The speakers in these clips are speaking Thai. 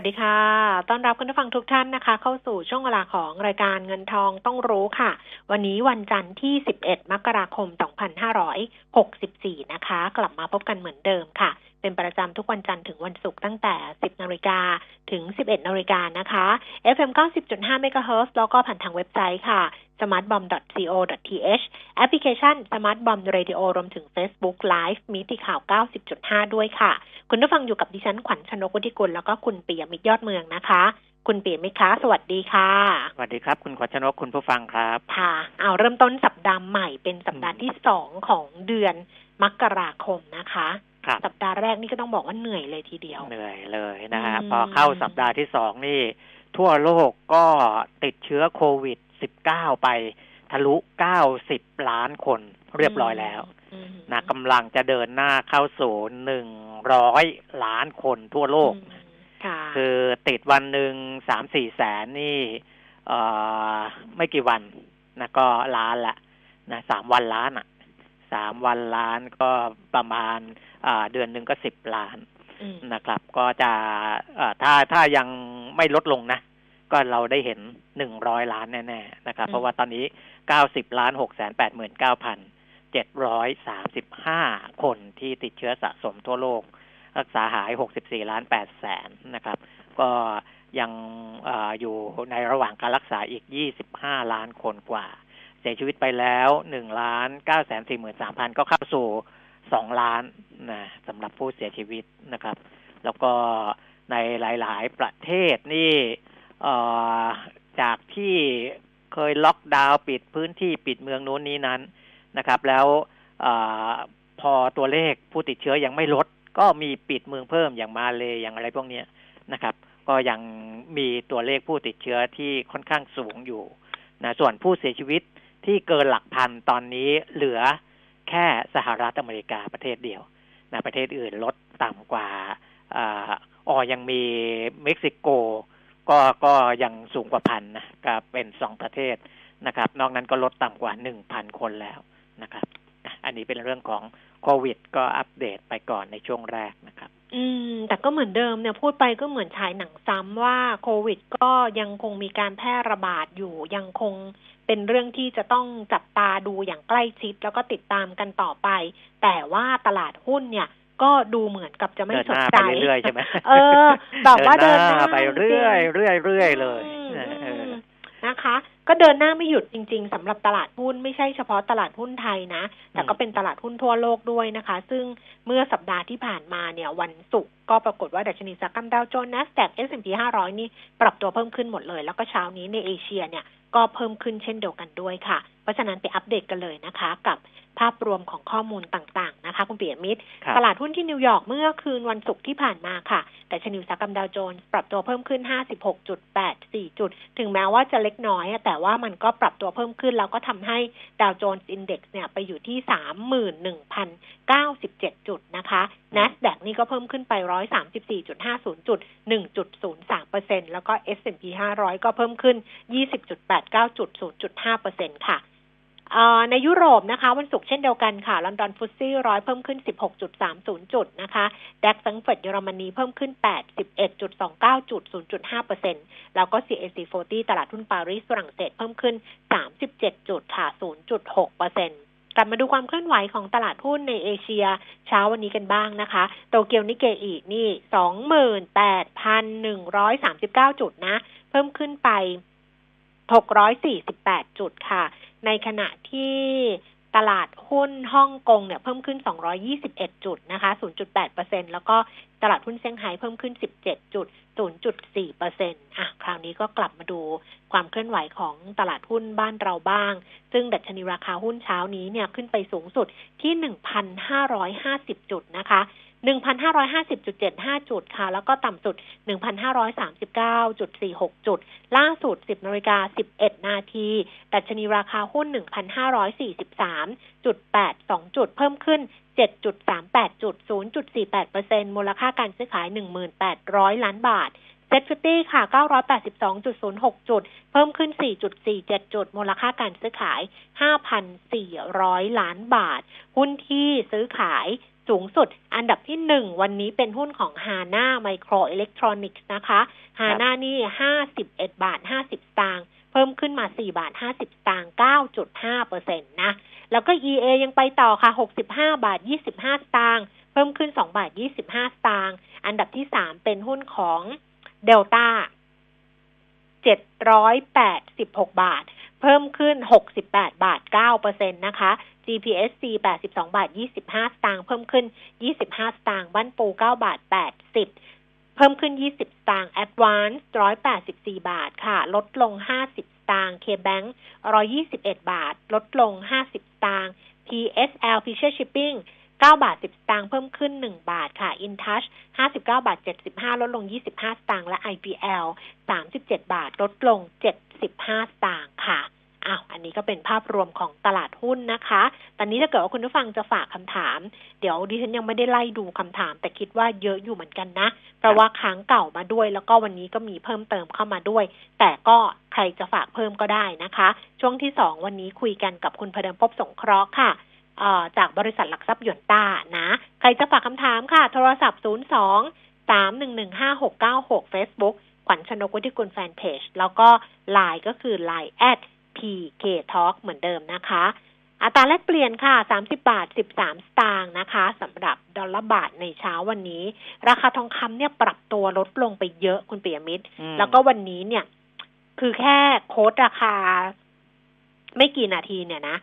วัสดีค่ะ ต้อนรับคุณผู้ฟังทุกท่านนะคะ เข้าสู่ช่วงเวลาของรายการเงินทองต้องรู้ค่ะ วันนี้วันจันทร์ที่ 11 มกราคม 2564 นะคะ กลับมาพบกันเหมือนเดิมค่ะเป็นประจำทุกวันจันทร์ถึงวันศุกร์ตั้งแต่ 10นาฬิกาถึง 11นาฬิกานะคะ FM 90.5 MHz แล้วก็ผ่านทางเว็บไซต์ค่ะ smartbomb.co.th แอปพลิเคชัน smartbomb radio รวมถึง Facebook Live มีติข่าว 90.5 ด้วยค่ะ คุณผู้ฟังอยู่กับดิฉันขวัญชนกวุฒิกุลแล้วก็คุณปียมิตรยอดเมืองนะคะคุณปียมิตรคะสวัสดีค่ะ สวัสดีครับ คุณขวัญชนกคุณผู้ฟังครับค่ะ เอาเริ่มต้นสัปดาห์ใหม่เป็นสัปดาห์ที่สองของเดือนมกราคมนะคะครับ สัปดาห์แรกนี่ก็ต้องบอกว่าเหนื่อยเลยทีเดียว เหนื่อยเลยนะฮะอืมพอเข้าสัปดาห์ที่สองนี่ ทั่วโลกก็ติดเชื้อโควิด -19 ไปทะลุ 90 ล้านคนเรียบร้อยแล้วอืมนะกำลังจะเดินหน้าเข้าสู่ 100 ล้านคนทั่วโลกอืมค่ะคือติดวันหนึ่งสามสี่แสนนี่เอ่อไม่กี่วันนะก็ล้านละนะสามวันล้านอะ สามวันล้านก็ประมาณอ่าเดือนหนึ่งก็สิบล้านอืมนะครับ ก็จะเอ่อถ้าถ้ายังไม่ลดลงนะ ก็เราได้เห็นหนึ่งร้อยล้านแน่ๆนะครับ เพราะว่าตอนนี้เก้าสิบล้านหกแสนแปดหมื่นเก้าพันเจ็ดร้อยสามสิบห้าคนที่ติดเชื้อสะสมทั่วโลก รักษาหาย64ล้าน8แสนนะครับ ก็ยังเอออยู่ในระหว่างการรักษาอีก25ล้านคนกว่า เสียชีวิตไปแล้ว1ล้าน9แสน43,000ก็เข้าสู่2ล้านนะสำหรับผู้เสียชีวิตนะครับ แล้วก็ในหลาย ๆ ประเทศนี่จากที่เคยล็อกดาวน์ปิดพื้นที่ปิดเมืองนู้นนี้นั้นนะครับ แล้วอพอตัวเลขผู้ติดเชื้อยังไม่ลด ก็มีปิดเมืองเพิ่มอย่างมาเลยอย่างอะไรพวกนี้นะครับ ก็ยังมีตัวเลขผู้ติดเชื้อที่ค่อนข้างสูงอยู่นะส่วนผู้เสียชีวิต ที่เกินหลักพันตอนนี้เหลือแค่สหรัฐอเมริกาประเทศเดียวนะประเทศอื่นลดต่ำกว่าอ่าอ๋อยังมีเม็กซิโก ก็ก็ยังสูงกว่าพันนะก็เป็นสองประเทศนะครับ นอกนั้นก็ลดต่ำกว่าหนึ่งพันคนแล้วนะครับอะอันนี้เป็นเรื่องของโควิด ก็อัปเดตไปก่อนในช่วงแรกนะครับ อืม แต่ก็เหมือนเดิมเนี่ยพูดไปก็เหมือนฉายหนังซ้ำว่าโควิด ก็ยังคงมีการแพร่ระบาดอยู่ยังคง เป็นเรื่องที่จะต้องจับตาดูอย่างใกล้ชิด แล้วก็ติดตามกันต่อไป แต่ว่าตลาดหุ้นเนี่ยก็ดูเหมือนกับจะไม่เดินสหดน้าใจไปเรื่อยๆใช่ไหมเออแบบว่าเดินหน้าไปเรื่อยจงเรื่อยเรื่อยเลยอืมเออเออนะคะ ก็เดินหน้าไม่หยุดจริง ๆสำหรับตลาดหุ้นไม่ใช่เฉพาะตลาดหุ้นไทยนะ แต่ก็เป็นตลาดหุ้นทั่วโลกด้วยนะคะ ซึ่งเมื่อสัปดาห์ที่ผ่านมาเนี่ย วันศุกร์ก็ปรากฏว่าดัชนีสกรรมดาวโจนส์ NASDAQ S&P 500นี่ปรับตัวเพิ่มขึ้นหมดเลย แล้วก็เช้านี้ในเอเชียเนี่ย ก็เพิ่มขึ้นเช่นเดียวกันด้วยค่ะ เพราะฉะนั้นไปอัปเดตกันเลยนะคะ กับ ภาพรวมของข้อมูลต่างๆนะคะ คุณเปียมิตรครับตลาดหุ้นที่นิวยอร์กเมื่อคืนวันศุกร์ที่ผ่านมาค่ะ ดัชนีอุตสาหกรรมดาวโจนส์ปรับตัวเพิ่มขึ้น 56.84 จุด ถึงแม้ว่าจะเล็กน้อยอะแต่ว่ามันก็ปรับตัวเพิ่มขึ้น แล้วก็ทำให้ดาวโจนส์ index เนี่ยไปอยู่ที่ 31,097 จุดนะคะ NASDAQ นี่ก็เพิ่มขึ้นไป 134.50 จุด 1.03%แล้วก็ S&P 500 ก็เพิ่มขึ้น 20.89จุด0.5%ค่ะเอ่อ ในยุโรปนะคะ วันศุกร์เช่นเดียวกันค่ะลอนดอนฟุตซี่ร้อยเพิ่มขึ้น 16.30 จุดนะคะดัคแฟรงเฟิร์ตเยอรมนีเพิ่มขึ้น 81.29 จุด 0.5%แล้วก็ CAC 40 ตลาดหุ้นปารีสฝรั่งเศสเพิ่มขึ้น 37 จุดค่ะ 0.6%กลับมาดูความเคลื่อนไหวของตลาดหุ้นในเอเชีย เช้าวันนี้กันบ้างนะคะ โตเกียวนิเกอีนี่ 28,139 จุดนะ เพิ่มขึ้นไป 648 จุดค่ะ ในขณะที่ตลาดหุ้นฮ่องกงเนี่ยเพิ่มขึ้น 221 จุดนะคะ 0.8%แล้วก็ตลาดหุ้นเซี่ยงไฮ้เพิ่มขึ้น 17 จุด 0.4%อะ คราวนี้ก็กลับมาดูความเคลื่อนไหวของตลาดหุ้นบ้านเราบ้าง ซึ่งดัชนีราคาหุ้นเช้านี้เนี่ยขึ้นไปสูงสุดที่ 1,550 จุดนะคะ 1,550.75 จุดค่ะ แล้วก็ต่ำสุด 1,539.46 จุด ล่าสุด 10นาฬิกา11 นาทีดัชนีราคาหุ้น 1,543.82 จุด เพิ่มขึ้น 7.38 จุด 0.48%มูลค่าการซื้อขาย 1,800 ล้านบาท SET50 ค่ะ 982.06 จุด เพิ่มขึ้น 4.47 จุด มูลค่าการซื้อขาย 5,400 ล้านบาท หุ้นที่ซื้อขาย สูงสุด อันดับที่หนึ่งวันนี้เป็นหุ้นของฮาน่าไมโครอิเล็กทรอนิกส์นะคะฮาน่านี่51บาท50สตางค์เพิ่มขึ้นมา4บาท50สตางค์9.5เปอร์เซ็นต์นะ แล้วก็ EA ยังไปต่อค่ะ65บาท25สตางค์เพิ่มขึ้น2บาท25สตางค์อันดับที่3เป็นหุ้นของเดลต้าเจ็ดร้อยแปดสิบหกบาท เพิ่มขึ้นหกสิบแปดบาทเก้าเปอร์เซ็นตนะคะ GPSC แปดสิบสองบาทยี่สิบห้าตางค์ เพิ่มขึ้นยี่สิบห้าตางค์ บ้านปูเก้าบาทแปดสิบเพิ่มขึ้นยี่สิบตางค์ Advance ร้อยแปดสิบสี่บาทค่ะ ลดลงห้าสิบตางค์ KBank ร้อยี่สิบเอ็ดบาท ลดลงห้าสิบสตางค์ PSL Fisher Shipping 9 บาท 10 สตางค์เพิ่มขึ้น 1 บาทค่ะ InTouch 59 บาท 75 ลดลง 25 สตางค์และ IPL 37 บาท ลดลง 75 สตางค์ค่ะอ้าวอันนี้ก็เป็นภาพรวมของตลาดหุ้นนะคะ ตอนนี้ถ้าเกิดว่าคุณผู้ฟังจะฝากคำถาม เดี๋ยวดิฉันยังไม่ได้ไล่ดูคำถาม แต่คิดว่าเยอะอยู่เหมือนกันนะ เพราะว่าค้างเก่ามาด้วย แล้วก็วันนี้ก็มีเพิ่มเติมเข้ามาด้วย แต่ก็ใครจะฝากเพิ่มก็ได้นะคะ ช่วงที่สองวันนี้คุยกันกับคุณพเดิมพบสงเคราะห์ค่ะ จากบริษัทหลักทรัพย์หยวนต้านะ ใครจะฝากคำถามค่ะ โทรศัพท์ 02 311 5696 Facebook ขวัญชนกุธิกุลแฟนเพจ แล้วก็ Line ก็คือ Line at PK Talk เหมือนเดิมนะคะ อัตราแลกเปลี่ยนค่ะ 30 บาท 13 สตางค์นะคะสำหรับดอลลาร์บาทในเช้าวันนี้ ราคาทองคำเนี่ยปรับตัวลดลงไปเยอะคุณเปียมิตร แล้วก็วันนี้เนี่ย คือแค่โค้ดราคา ไม่กี่นาทีเนี่ยนะ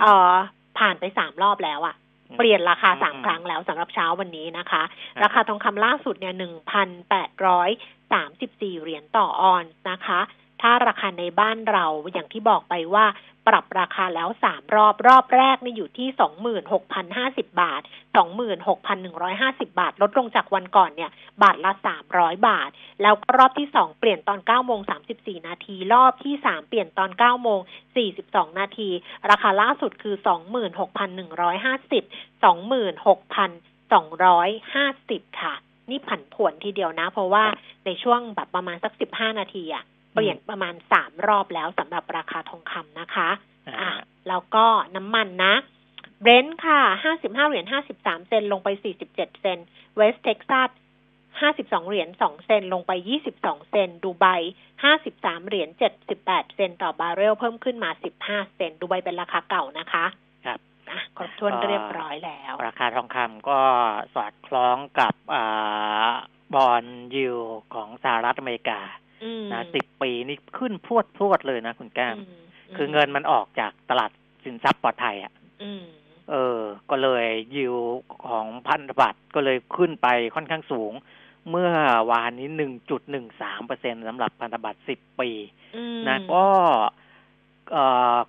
เออ ผ่านไปสามรอบแล้วอะเปลี่ยนราคาสามครั้งแล้วสำหรับเช้าวันนี้นะคะ ราคาทองคำล่าสุดเนี่ยหนึ่งพันแปดร้อยสามสิบสี่เหรียญต่อออนนะคะ ถ้าราคาในบ้านเราอย่างที่บอกไปว่า ปรับราคาแล้วสามรอบรอบแรกนี่อยู่ที่สองหมื่นหกพันห้าสิบบาทสองหมื่นหกพันหนึ่งร้อยห้าสิบาท ลดลงจากวันก่อนเนี่ย บาทละสามร้อยบาท แล้วรอบที่สองเปลี่ยนตอนเก้าโมงสามสิบสี่นาที รอบที่สามเปลี่ยนตอนเก้าโมงสี่สิบสองนาที ราคาล่าสุดคือสองหมื่นหกพันหนึ่งร้อยห้าสิบสองหมื่นหกพันสองร้อยห้าสิบค่ะ นี่ผันผวนทีเดียวนะ เพราะว่าในช่วงแบบประมาณสักสิบห้านาทีอะ เปลี่ยนประมาณสามรอบแล้วสำหรับราคาทองคำนะคะอะแล้วก็น้ำมันนะเบรนท์ค่ะห้าสิบห้าเหรียญห้าสิบสามเซนลงไปสี่สิบเจ็ดเซนเวสเท็กซัสห้าสิบสองเหรียญสองเซนลงไปยี่สิบสองเซนดูไบห้าสิบสามเหรียญเจ็ดสิบแปดเซนต่อบาร์เรลเพิ่มขึ้นมาสิบห้าเซนดูไบเป็นราคาเก่านะคะครับครบถ้วนเรียบร้อยแล้ว ราคาทองคำก็สอดคล้องกับ bond yield ของสหรัฐอเมริกา นะสิบปีนี่ขึ้นพรวดพรวดเลยนะคุณแก้ม คือเงินมันออกจากตลาดสินทรัพย์ปลอดภัยอะเออ ก็เลยยิวของพันธบัตรก็เลยขึ้นไปค่อนข้างสูง เมื่อวานนี้หนึ่งจุดหนึ่งสามเปอร์เซ็นสำหรับพันธบัตรสิบปีนะก็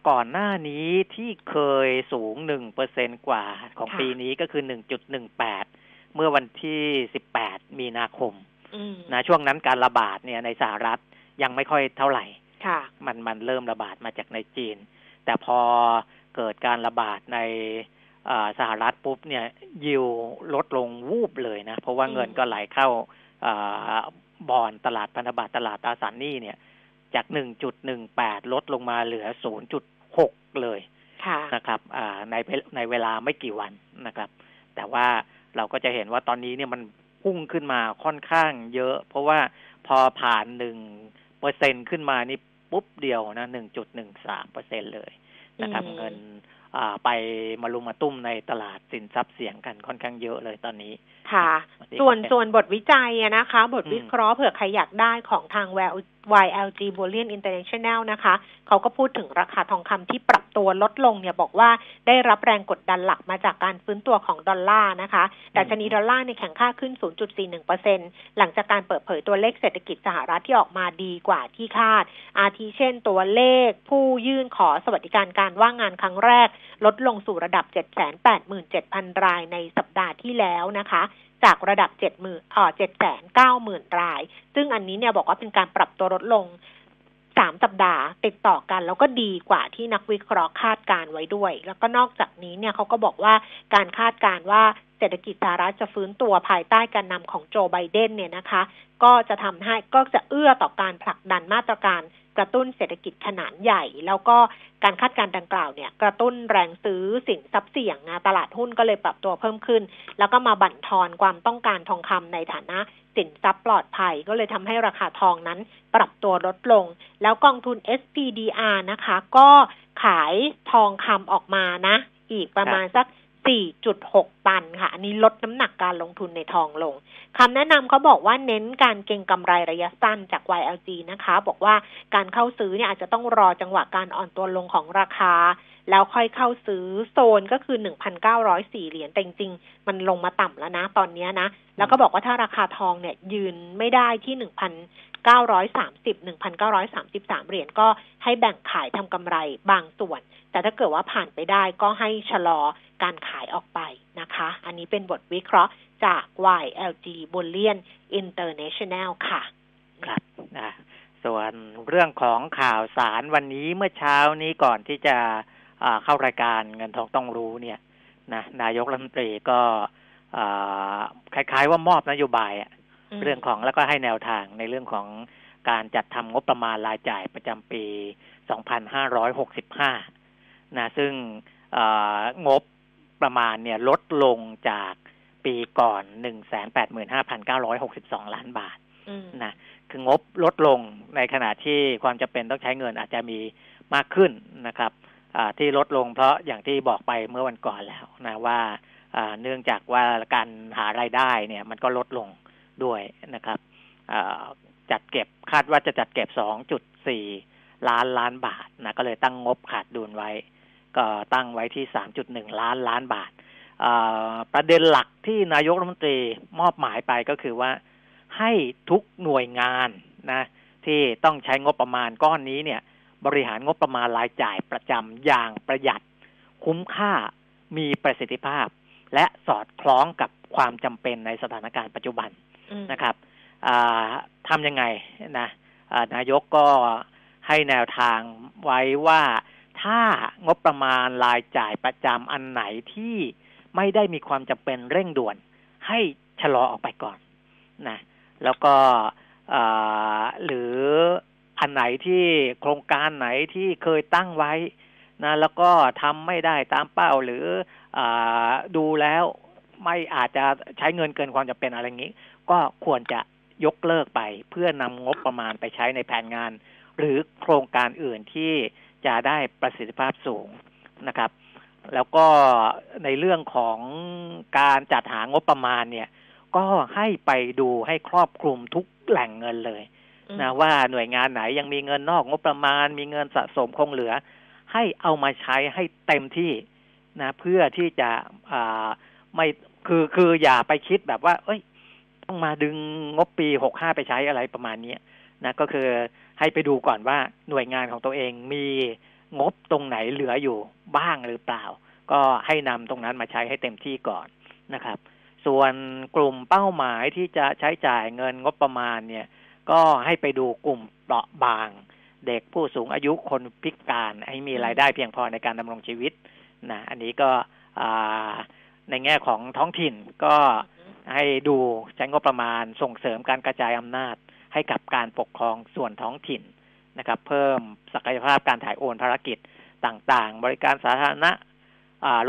ก่อนหน้านี้ที่เคยสูงหนึ่งเปอร์เซ็นกว่าของปีนี้ก็คือหนึ่งจุดหนึ่งแปดเมื่อวันที่สิบแปดมีนาคม นะช่วงนั้นการระบาดเนี่ยในสหรัฐยังไม่ค่อยเท่าไหร่มันมันเริ่มระบาดมาจากในจีน แต่พอเกิดการระบาดในสหรัฐปุ๊บเนี่ยยิวลดลงวูบเลยนะ เพราะว่าเงินก็ไหลเข้าบอนตลาดพันธบัตรตลาดตราสารหนี้เนี่ย จากหนึ่งจุดหนึ่งแปดลดลงมาเหลือศูนย์จุดหกเลยนะครับในในเวลาไม่กี่วันนะครับ แต่ว่าเราก็จะเห็นว่าตอนนี้เนี่ยมัน พุ่งขึ้นมาค่อนข้างเยอะ เพราะว่าพอผ่านหนึ่งเปอร์เซ็นขึ้นมานี่ปุ๊บเดียวนะหนึ่งจุดหนึ่งสามเปอร์เซ็นเลยนะครับเงินไปมาลุมมาตุ้มในตลาดสินทรัพย์เสี่ยงกันค่อนข้างเยอะเลยตอนนี้ ค่ะ ส่วนส่วนบทวิจัยนะคะ บทวิเคราะห์เผื่อใครอยากได้ของทาง YLG Bullion International นะคะ เขาก็พูดถึงราคาทองคำที่ปรับตัวลดลงเนี่ยบอกว่าได้รับแรงกดดันหลักมาจากการฟื้นตัวของดอลลาร์นะคะแต่ชนีดอลลาร์ในแข่งค่าขึ้น 0.41%หลังจากการเปิดเผยตัวเลขเศรษฐกิจสหรัฐที่ออกมาดีกว่าที่คาด อาทิเช่นตัวเลขผู้ยื่นขอสวัสดิการการว่างงานครั้งแรก ลดลงสู่ระดับ 787,000 รายในสัปดาห์ที่แล้วนะคะ จากระดับเจ็ดหมื่นอ่อเจ็ดแสนเก้าหมื่นราย ซึ่งอันนี้เนี่ยบอกว่าเป็นการปรับตัวลดลงสามสัปดาห์ติดต่อกันแล้วก็ดีกว่าที่นักวิเคราะห์คาดการไว้ด้วย แล้วก็นอกจากนี้เนี่ยเขาก็บอกว่าการคาดการว่าเศรษฐกิจสหรัฐจะฟื้นตัวภายใต้การนำของโจไบเดนเนี่ยนะคะ ก็จะทำให้ก็จะเอื้อต่อการผลักดันมาตรการ กระตุ้นเศรษฐกิจขนาดใหญ่ แล้วก็การคาดการณ์ดังกล่าวเนี่ย กระตุ้นแรงซื้อสินทรัพย์เสี่ยงนะตลาดหุ้นก็เลยปรับตัวเพิ่มขึ้น แล้วก็มาบั่นทอนความต้องการทองคำในฐานะสินทรัพย์ปลอดภัย ก็เลยทำให้ราคาทองนั้นปรับตัวลดลง แล้วกองทุน SPDR นะคะ ก็ขายทองคำออกมานะ อีกประมาณสัก 4.6 ตันค่ะ อันนี้ลดน้ำหนักการลงทุนในทองลงคำแนะนำเขาบอกว่าเน้นการเก็งกำไรระยะสั้นจาก YLG นะคะ บอกว่าการเข้าซื้อเนี่ยอาจจะต้องรอจังหวะการอ่อนตัวลงของราคา แล้วค่อยเข้าซื้อโซนก็คือ 1,904 เหรียญแต่จริงๆมันลงมาต่ำแล้วนะตอนนี้นะ แล้วก็บอกว่าถ้าราคาทองเนี่ยยืนไม่ได้ที่1,930 1,933 เหรียญก็ให้แบ่งขายทำกำไรบางส่วน แต่ถ้าเกิดว่าผ่านไปได้ก็ให้ชะลอ การขายออกไปนะคะ อันนี้เป็นบทวิเคราะห์จาก YLG Bullion International ค่ะ ครับนะส่วนเรื่องของข่าวสารวันนี้เมื่อเช้านี้ก่อนที่จะเข้ารายการเงินทองต้องรู้เนี่ยนะนายกรัฐมนตรีก็คล้ายๆว่ามอบนโยบายเรื่องของแล้วก็ให้แนวทางในเรื่องของการจัดทำงบประมาณรายจ่ายประจำปี 2565 นะซึ่งงบ ประมาณเนี่ยลดลงจากปีก่อน185,962ล้านบาทนะคืองบลดลงในขณะที่ความจำเป็นต้องใช้เงินอาจจะมีมากขึ้นนะครับที่ลดลงเพราะอย่างที่บอกไปเมื่อวันก่อนแล้วนะว่าเนื่องจากว่าการหารายได้เนี่ยมันก็ลดลงด้วยนะครับจัดเก็บคาดว่าจะจัดเก็บ 2.4 ล้านล้านบาทนะก็เลยตั้งงบขาดดุลไว้ ก็ตั้งไว้ที่ 3.1 ล้านล้านบาท ประเด็นหลักที่นายกรัฐมนตรีมอบหมายไปก็คือว่าให้ทุกหน่วยงานนะที่ต้องใช้งบประมาณก้อนนี้เนี่ย บริหารงบประมาณรายจ่ายประจำอย่างประหยัด คุ้มค่ามีประสิทธิภาพ และสอดคล้องกับความจำเป็นในสถานการณ์ปัจจุบันนะครับทำยังไงนะนายกก็ให้แนวทางไว้ว่า ถ้างบประมาณรายจ่ายประจำอันไหนที่ไม่ได้มีความจำเป็นเร่งด่วน ให้ชะลอออกไปก่อนนะแล้วก็หรืออันไหนที่โครงการไหนที่เคยตั้งไว้นะแล้วก็ทำไม่ได้ตามเป้าหรืออดูแล้วไม่อาจจะใช้เงินเกินความจำเป็นอะไรอย่างนี้ ก็ควรจะยกเลิกไปเพื่อนำงบประมาณไปใช้ในแผนงาน หรือโครงการอื่นที่ จะได้ประสิทธิภาพสูงนะครับ แล้วก็ในเรื่องของการจัดหางบประมาณเนี่ย ก็ให้ไปดูให้ครอบคลุมทุกแหล่งเงินเลยนะว่าหน่วยงานไหนยังมีเงินนอกงบประมาณ มีเงินสะสมคงเหลือ ให้เอามาใช้ให้เต็มที่นะเพื่อที่จะอ่าไม่คือคืออย่าไปคิดแบบว่า เอ้ย ต้องมาดึงงบปีหกห้าไปใช้อะไรประมาณนี้นะก็คือ ให้ไปดูก่อนว่าหน่วยงานของตัวเองมีงบตรงไหนเหลืออยู่บ้างหรือเปล่า ก็ให้นำตรงนั้นมาใช้ให้เต็มที่ก่อนนะครับ ส่วนกลุ่มเป้าหมายที่จะใช้จ่ายเงินงบประมาณเนี่ย ก็ให้ไปดูกลุ่มเปราะบาง เด็กผู้สูงอายุคนพิการให้มีรายได้เพียงพอในการดำรงชีวิตนะอันนี้ก็ในแง่ของท้องถิ่นก็ให้ดูใช้งบประมาณส่งเสริมการกระจายอำนาจ ให้กับการปกครองส่วนท้องถิ่นนะครับ เพิ่มศักยภาพการถ่ายโอนภารกิจต่างๆ บริการสาธารณะ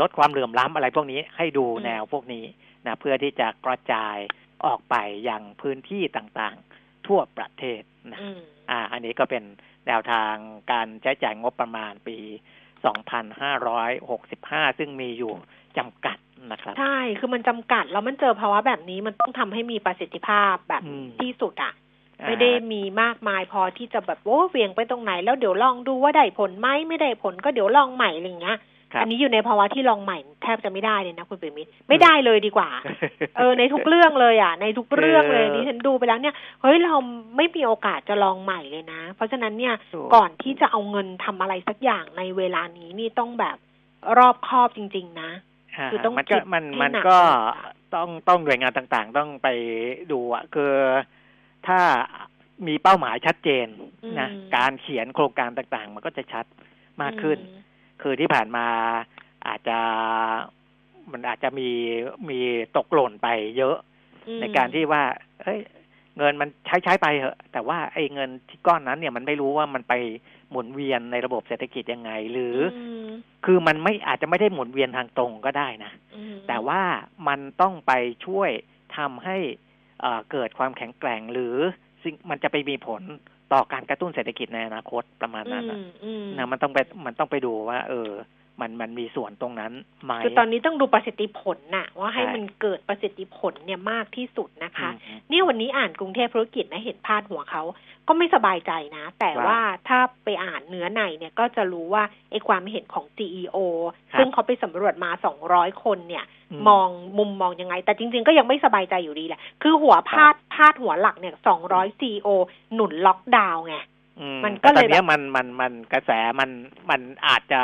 ลดความเหลื่อมล้ำอะไรพวกนี้ให้ดูแนวพวกนี้นะเพื่อที่จะกระจายออกไปอย่างพื้นที่ต่างๆ ทั่วประเทศนะอ่า อันนี้ก็เป็นแนวทางการใช้จ่ายงบประมาณปี 2565 ซึ่งมีอยู่จำกัดนะครับใช่ คือมันจำกัด แล้วมันเจอภาวะแบบนี้มันต้องทำให้มีประสิทธิภาพแบบที่สุดอะ ไม่ได้มีมากมายพอที่จะแบบโอ้เวียงไปตรงไหน แล้วเดี๋ยวลองดูว่าได้ผลไหมไม่ได้ผลก็เดี๋ยวลองใหม่อะไรเงี้ยอันนี้อยู่ในภาวะที่ลองใหม่แทบจะไม่ได้เลยนะคุณปิมิตไม่ได้เลยดีกว่า เออในทุกเรื่องเลยอะ ในทุกเรื่องเลยนี่ฉันดูไปแล้วเนี่ยเฮ้ยเราไม่มีโอกาสจะลองใหม่เลยนะ เพราะฉะนั้นเนี่ยก่อนที่จะเอาเงินทำอะไรสักอย่างในเวลานี้นี่ต้องแบบรอบคอบจริง ๆ นะคือต้องมันก็มันมันก็ต้องต้องหน่วยงานต่างๆ ต้องไปดูอะคือ ถ้ามีเป้าหมายชัดเจนนะอืมการเขียนโครงการต่างๆ มันก็จะชัดมากขึ้นอืมคือที่ผ่านมาอาจจะมันอาจจะมีมีตกหล่นไปเยอะอืมในการที่ว่า เอ้ย เงินมันใช้ใช้ไปเหอะ แต่ว่าไอ้เงินที่ก้อนนั้น เนี่ยมันไม่รู้ว่ามันไปหมุนเวียนในระบบเศรษฐกิจยังไง หรืออมคือมันไม่อาจจะไม่ได้หมุนเวียนทางตรงก็ได้นะอืมแต่ว่ามันต้องไปช่วยทำให้ เอ่อเกิดความแข็งแกร่งหรือสิ่งมันจะไปมีผลต่อการกระตุ้นเศรษฐกิจในอนาคตประมาณนั้นนะอืมอืมนะมันต้องไปมันต้องไปดูว่า เออ มันมันมีส่วนตรงนั้นไหมคือตอนนี้ต้องดูประสิทธิผลน่ะ ว่าให้ใช่มันเกิดประสิทธิผลเนี่ยมากที่สุดนะคะอืมเนี่ยวันนี้อ่านกรุงเทพธุรกิจนะเห็นพาดหัวเขาก็ไม่สบายใจนะ แต่ว่าว่าถ้าไปอ่านเนื้อในเนี่ยก็จะรู้ว่าไอ้ความเห็นของ CEO ครับซึ่งเขาไปสำรวจมา 200 คนเนี่ยอืมมองมุมมองยังไง แต่จริง ๆ ก็ยังไม่สบายใจอยู่ดีแหละ คือหัวพาดพาดหัวหลักเนี่ย 200 CEO หนุนล็อกดาวน์ไงอืมมันก็เลยแต่ตอนเนี้ยแบบมันมันมันกระแสมันมันอาจจะ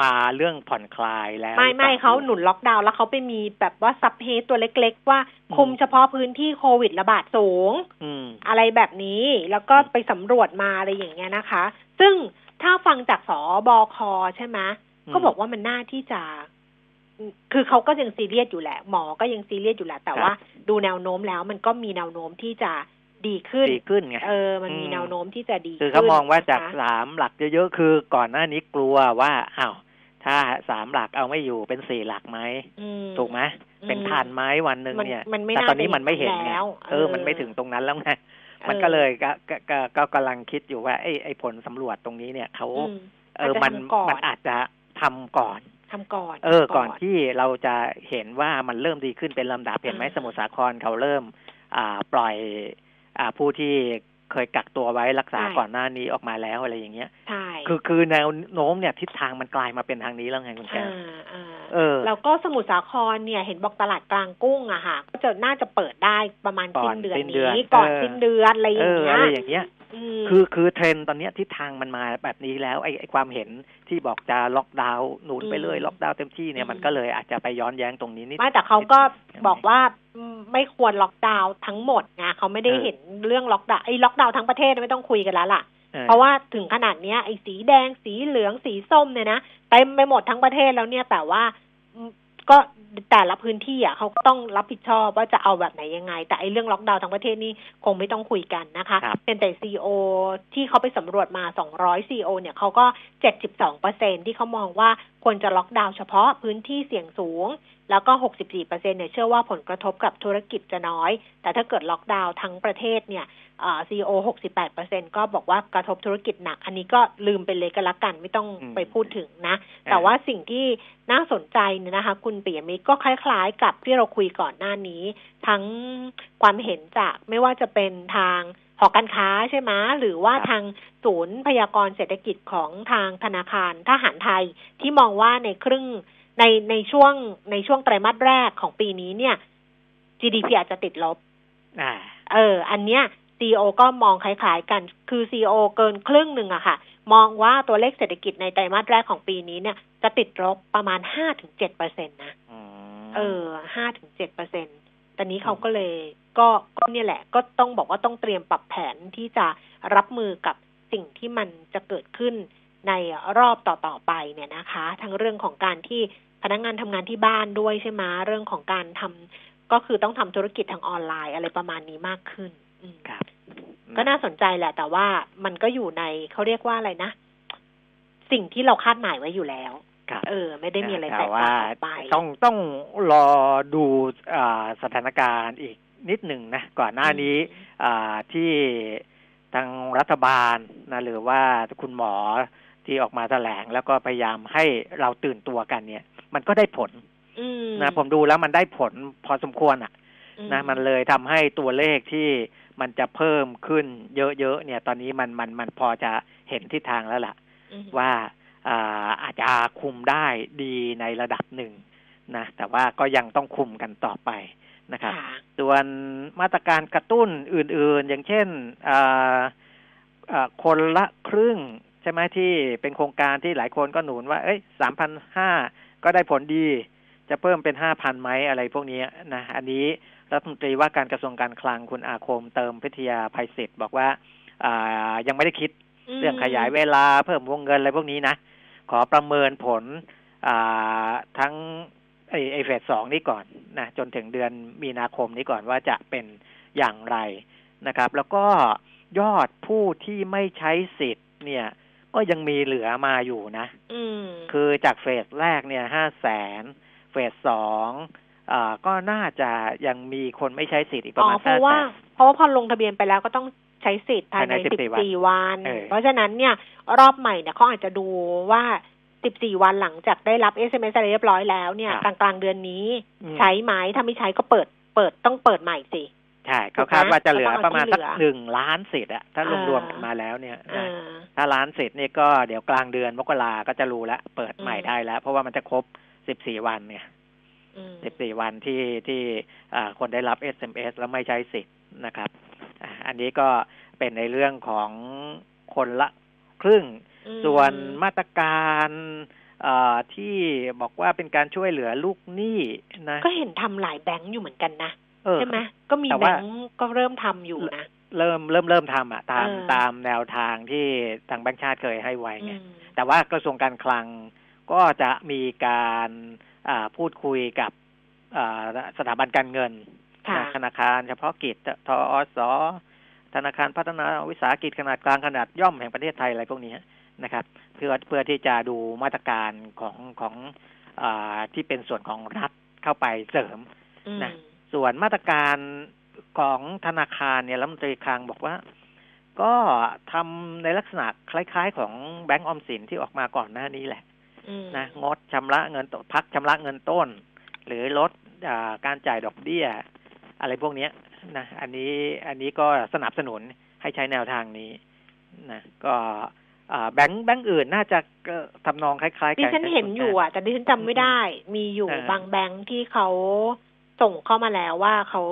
มาเรื่องผ่อนคลายแล้ว ไม่ไม่หรือปล่เขาหนุนล็อกดาวน์แล้วเขาไปมีแบบว่าซับเฮดตัวเล็ก ๆ ว่าคุมอืมเฉพาะพื้นที่โควิดระบาดสูงอืมอะไรแบบนี้แล้วก็ไปสำรวจมาอะไรอย่างเงี้ยนะคะ ซึ่งถ้าฟังจากสอบอคใช่ไหมอืมก็บอกว่ามันน่าที่จะ คือเขาก็ยังซีเรียสอยู่แหละ หมอก็ยังซีเรียสอยู่แหละ แต่ครับว่าดูแนวโน้มแล้วมันก็มีแนวโน้มที่จะ ดีขึ้นดีขึ้นไงเออมันมีอืมแนวโน้มที่จะดีคือเขามองว่าจากขึ้นนะคะสามหลักเยอะๆคือก่อนหน้านี้กลัวว่าอ้าวถ้าสามหลักเอาไม่อยู่เป็นสี่หลักไหมอืมถูกไหมเป็นอืมพันไหมวันหนึ่งมันเนี่ยมันไม่แต่น่าตอนนี้มันไม่เห็นเป็นอย่างไงนั้นแล้วเออเออ มันไม่ถึงตรงนั้นแล้วไงเออมันก็เลยก็ก็ก็ก็กำลังคิดอยู่ว่าไอ้ไอ้ผลสำรวจตรงนี้เนี่ยเขาอืมเอออาจจะมันทำก่อนมันอาจจะทำก่อนทำก่อน เออ ก่อนที่เราจะเห็นว่ามันเริ่มดีขึ้นเป็นลำดับเห็นไหมอ่าสมุทรสาครเขาเริ่ม อ่า ปล่อยอ่า ผู้ที่เคยกักตัวไว้รักษาก่อนหน้านี้ออกมาแล้วอะไรอย่างเงี้ยใช่คือคือแนวโน้มเนี่ยทิศทางมันกลายมาเป็นทางนี้แล้วไงคุณแก้อ่าวอ่าเออแล้วก็สมุทรสาครเนี่ยเห็นบอกตลาดกลางกุ้งอะค่ะ ก็จะน่าจะเปิดได้ประมาณก่สิ้อนนเดือนสิ้นเดือนนี้ก่อนเออสิ้นเดือนอะไรอเอย่างอเงี้อะยไรอย่างเงี้ยมคือคือเทรนด์ตอนเนี้ยทิศทางมันมาแบบนี้แล้วไอ้ไอ้ความเห็นที่บอกจะล็อกดาวน์หนุนไปเลยอืมล็อกดาวน์เต็มที่เนี่ยอืมมันก็เลยอาจจะไปย้อนแย้งตรงนี้นิดไม่แต่เขาก็นิดบอกว่าอืม ไม่ควรล็อกดาวน์ทั้งหมดไงเขาไม่ได้เออเห็นเรื่องล็อกดาวน์ไอ้ล็อกดาวน์ทั้งประเทศไม่ต้องคุยกันแล้วล่ะออเพราะว่าถึงขนาดเนี้ยไอ้สีแดงสีเหลืองสีส้มเนี่ยนะเต็มไปหมดทั้งประเทศแล้วเนี่ยแต่ว่าอืมก็แต่ละพื้นที่อะเขาก็ต้องรับผิดชอบว่าจะเอาแบบไหนยังไง แต่ไอ้เรื่องล็อกดาวน์ทั้งประเทศนี่คงไม่ต้องคุยกันนะคะครับเป็นแต่ CEO ที่เขาไปสำรวจมา 200 CEO เนี่ยเขาก็ 72เปอร์เซ็นต์ที่เขามองว่าควรจะล็อกดาวน์เฉพาะพื้นที่เสี่ยงสูง แล้วก็ 64เปอร์เซ็นเนี่ยเชื่อว่าผลกระทบกับธุรกิจจะน้อย แต่ถ้าเกิดล็อกดาวน์ทั้งประเทศเนี่ยซีโอ68เปอร์เซ็นก็บอกว่ากระทบธุรกิจหนัก อันนี้ก็ลืมไปเลยก็แล้วกันไม่ต้องอืมไปพูดถึงนะ แต่ว่าสิ่งที่น่าสนใจเนี่ยนะคะ คุณปิยมิตรก็คล้ายๆ กับที่เราคุยก่อนหน้านี้ ทั้งความเห็นจากไม่ว่าจะเป็นทางหอการค้าใช่ไหมหรือว่าครับทางศูนย์พยากรณ์เศรษฐกิจของทางธนาคารทหารไทยที่มองว่าในครึ่ง ในในช่วงในช่วงไตรมาสแรกของปีนี้เนี่ย GDP อาจจะติดลบอ่าเออ อันเนี้ยซีอก็มองคล้ายๆกัน คือซีอเกินครึ่งหนึ่งอะค่ะ มองว่าตัวเลขเศรษฐกิจในไตรมาสแรกของปีนี้เนี่ย จะติดลบประมาณห้าถึงเจ็ดเปอร์เซ็นตนะอืมเออห้าถึงเจ็ดเปอร์เซ็นตตอนนี้เขาก็เลยก็ก็เนี่ยแหละ ก็ต้องบอกว่าต้องเตรียมปรับแผนที่จะรับมือกับสิ่งที่มันจะเกิดขึ้น ในรอบต่อๆไปเนี่ยนะคะ ทั้งเรื่องของการที่พนักงานทำงานที่บ้านด้วยใช่ไหมเรื่องของการทำก็คือต้องทำธุรกิจทางออนไลน์อะไรประมาณนี้มากขึ้นอืมครับก็น่าสนใจแหละ แต่ว่ามันก็อยู่ในเขาเรียกว่าอะไรนะ สิ่งที่เราคาดหมายไว้อยู่แล้วครับเออ ไม่ได้มีอะไรแตแต่กว่าต่างออกไปต้องต้องรอดูอ่าสถานการณ์อีกนิดหนึ่งนะก่อนหน้านี้อ่าที่ทางรัฐบาลนะหรือว่าคุณหมอ ที่ออกมาแถลงแล้วก็พยายามให้เราตื่นตัวกันเนี่ย มันก็ได้ผลอืมนะผมดูแล้วมันได้ผลพอสมควรอะอืนะมันเลยทำให้ตัวเลขที่มันจะเพิ่มขึ้นเยอะๆเนี่ย ตอนนี้มันมันมันพอจะเห็นทิศทางแล้วล่ะอืมว่าอ่าอาจจะคุมได้ดีในระดับหนึ่งนะแต่ว่าก็ยังต้องคุมกันต่อไปนะครับค่ะส่วนมาตรการกระตุ้นอื่นๆ อย่างเช่นอ่าอ่าคนละครึ่ง ใช่ไหมที่เป็นโครงการที่หลายคนก็หนุนว่า เอ้ยสามพันห้าก็ได้ผลดี จะเพิ่มเป็นห้าพันไหมอะไรพวกนี้นะอันนี้รัฐมนตรีว่าการกระทรวงการคลังคุณอาคมเติมพิทยาภัยศิษฐ์บอกว่าอ่ายังไม่ได้คิดเรื่องขยายเวลาเพิ่มวงเงินอะไรพวกนี้นะขอประเมินผลอ่าทั้งไอไอเฟสสองนี้ก่อนนะจนถึงเดือนมีนาคมนี้ก่อนว่าจะเป็นอย่างไรนะครับ แล้วก็ยอดผู้ที่ไม่ใช้สิทธิ์เนี่ย ก็ยังมีเหลือมาอยู่นะอืมคือจากเฟสแรกเนี่ยห้าแสนเฟสสองอ่าก็น่าจะยังมีคนไม่ใช้สิทธิ์อีกปอ๋ระอมาณเพห้าราะแสว่านเพราะว่าพอลงทะเบียนไปแล้วก็ต้องใช้สิทธิ์ภายในภายในสิบ14สี่วันเออเพราะฉะนั้นเนี่ย รอบใหม่เนี่ยเขาอาจจะดูว่าสิบสี่วันหลังจากได้รับ SMS อะไรเรียบร้อยแล้วเนี่ยครับกลางๆเดือนนี้อืมใช้ไหมถ้าไม่ใช้ก็เปิด เปิดต้องเปิดใหม่สิ ใช่ถูเขากไหมคาดว่าจะเหลือก็ต้องเอาประมาณสักที่เหลือหนึ่งล้านสิทธิ์อะถ้ารวมอ่ารวมกันมาแล้วเนี่ยเอนะอถ้าล้านสิทธิ์นี่ก็เดี๋ยวกลางเดือนมกราก็จะรู้แล้วเปิดใหม่อืมได้แล้ว เพราะว่ามันจะครบสิบสี่วันเนี่ยอืมสิบสี่วันที่ที่อ่าคนได้รับ SMS แล้วไม่ใช้สิทธิ์นะครับอ่าอันนี้ก็เป็นในเรื่องของคนละครึ่งอืมส่วนมาตรการอ่าที่บอกว่าเป็นการช่วยเหลือลูกหนี้นะ ก็เห็นทำหลายแบงค์อยู่เหมือนกันนะเออ ใช่ไหมก็มีแต่แบว่างค์ก็เริ่มทำอยู่นะเริ่มเริ่มเริ่มทำอะตามเออตามแนวทางที่ทางแบงค์ชาติเคยให้ไว้ไงอืมแต่ว่ากระทรวงการคลังก็จะมีการอ่าพูดคุยกับอ่าสถาบันการเงินค่ะนะธนาคารเฉพาะกิจทอสธนาคารพัฒนาวิสาหกิจขนาดกลางขนาดย่อมแห่งประเทศไทยอะไรพวกนี้นะครับ เพื่อเพื่อที่จะดูมาตรการของของอาที่เป็นส่วนของรัฐเข้าไปเสริมอืมนะ ส่วนมาตรการของธนาคารเนี่ยรัฐมนตรีคลังบอกว่า ก็ทำในลักษณะคล้าย ๆ ของแบงก์ออมสินที่ออกมาก่อนหน้านี้แหละอืมนะงดชำระเงินต้นพักชำระเงินต้น หรือลดอ่าการจ่ายดอกเบี้ย อะไรพวกเนี้ยนะอันนี้อันนี้ก็สนับสนุนให้ใช้แนวทางนี้นะก็อ่าแบงก์แบงก์อื่นน่าจะก็ทำนองคล้ายๆดิกันฉันเห็นอยู่อะ แต่ดิฉันจำไม่ได้ มีอยู่เออบางแบงค์ที่เขา ส่งเข้ามาแล้วว่าเขา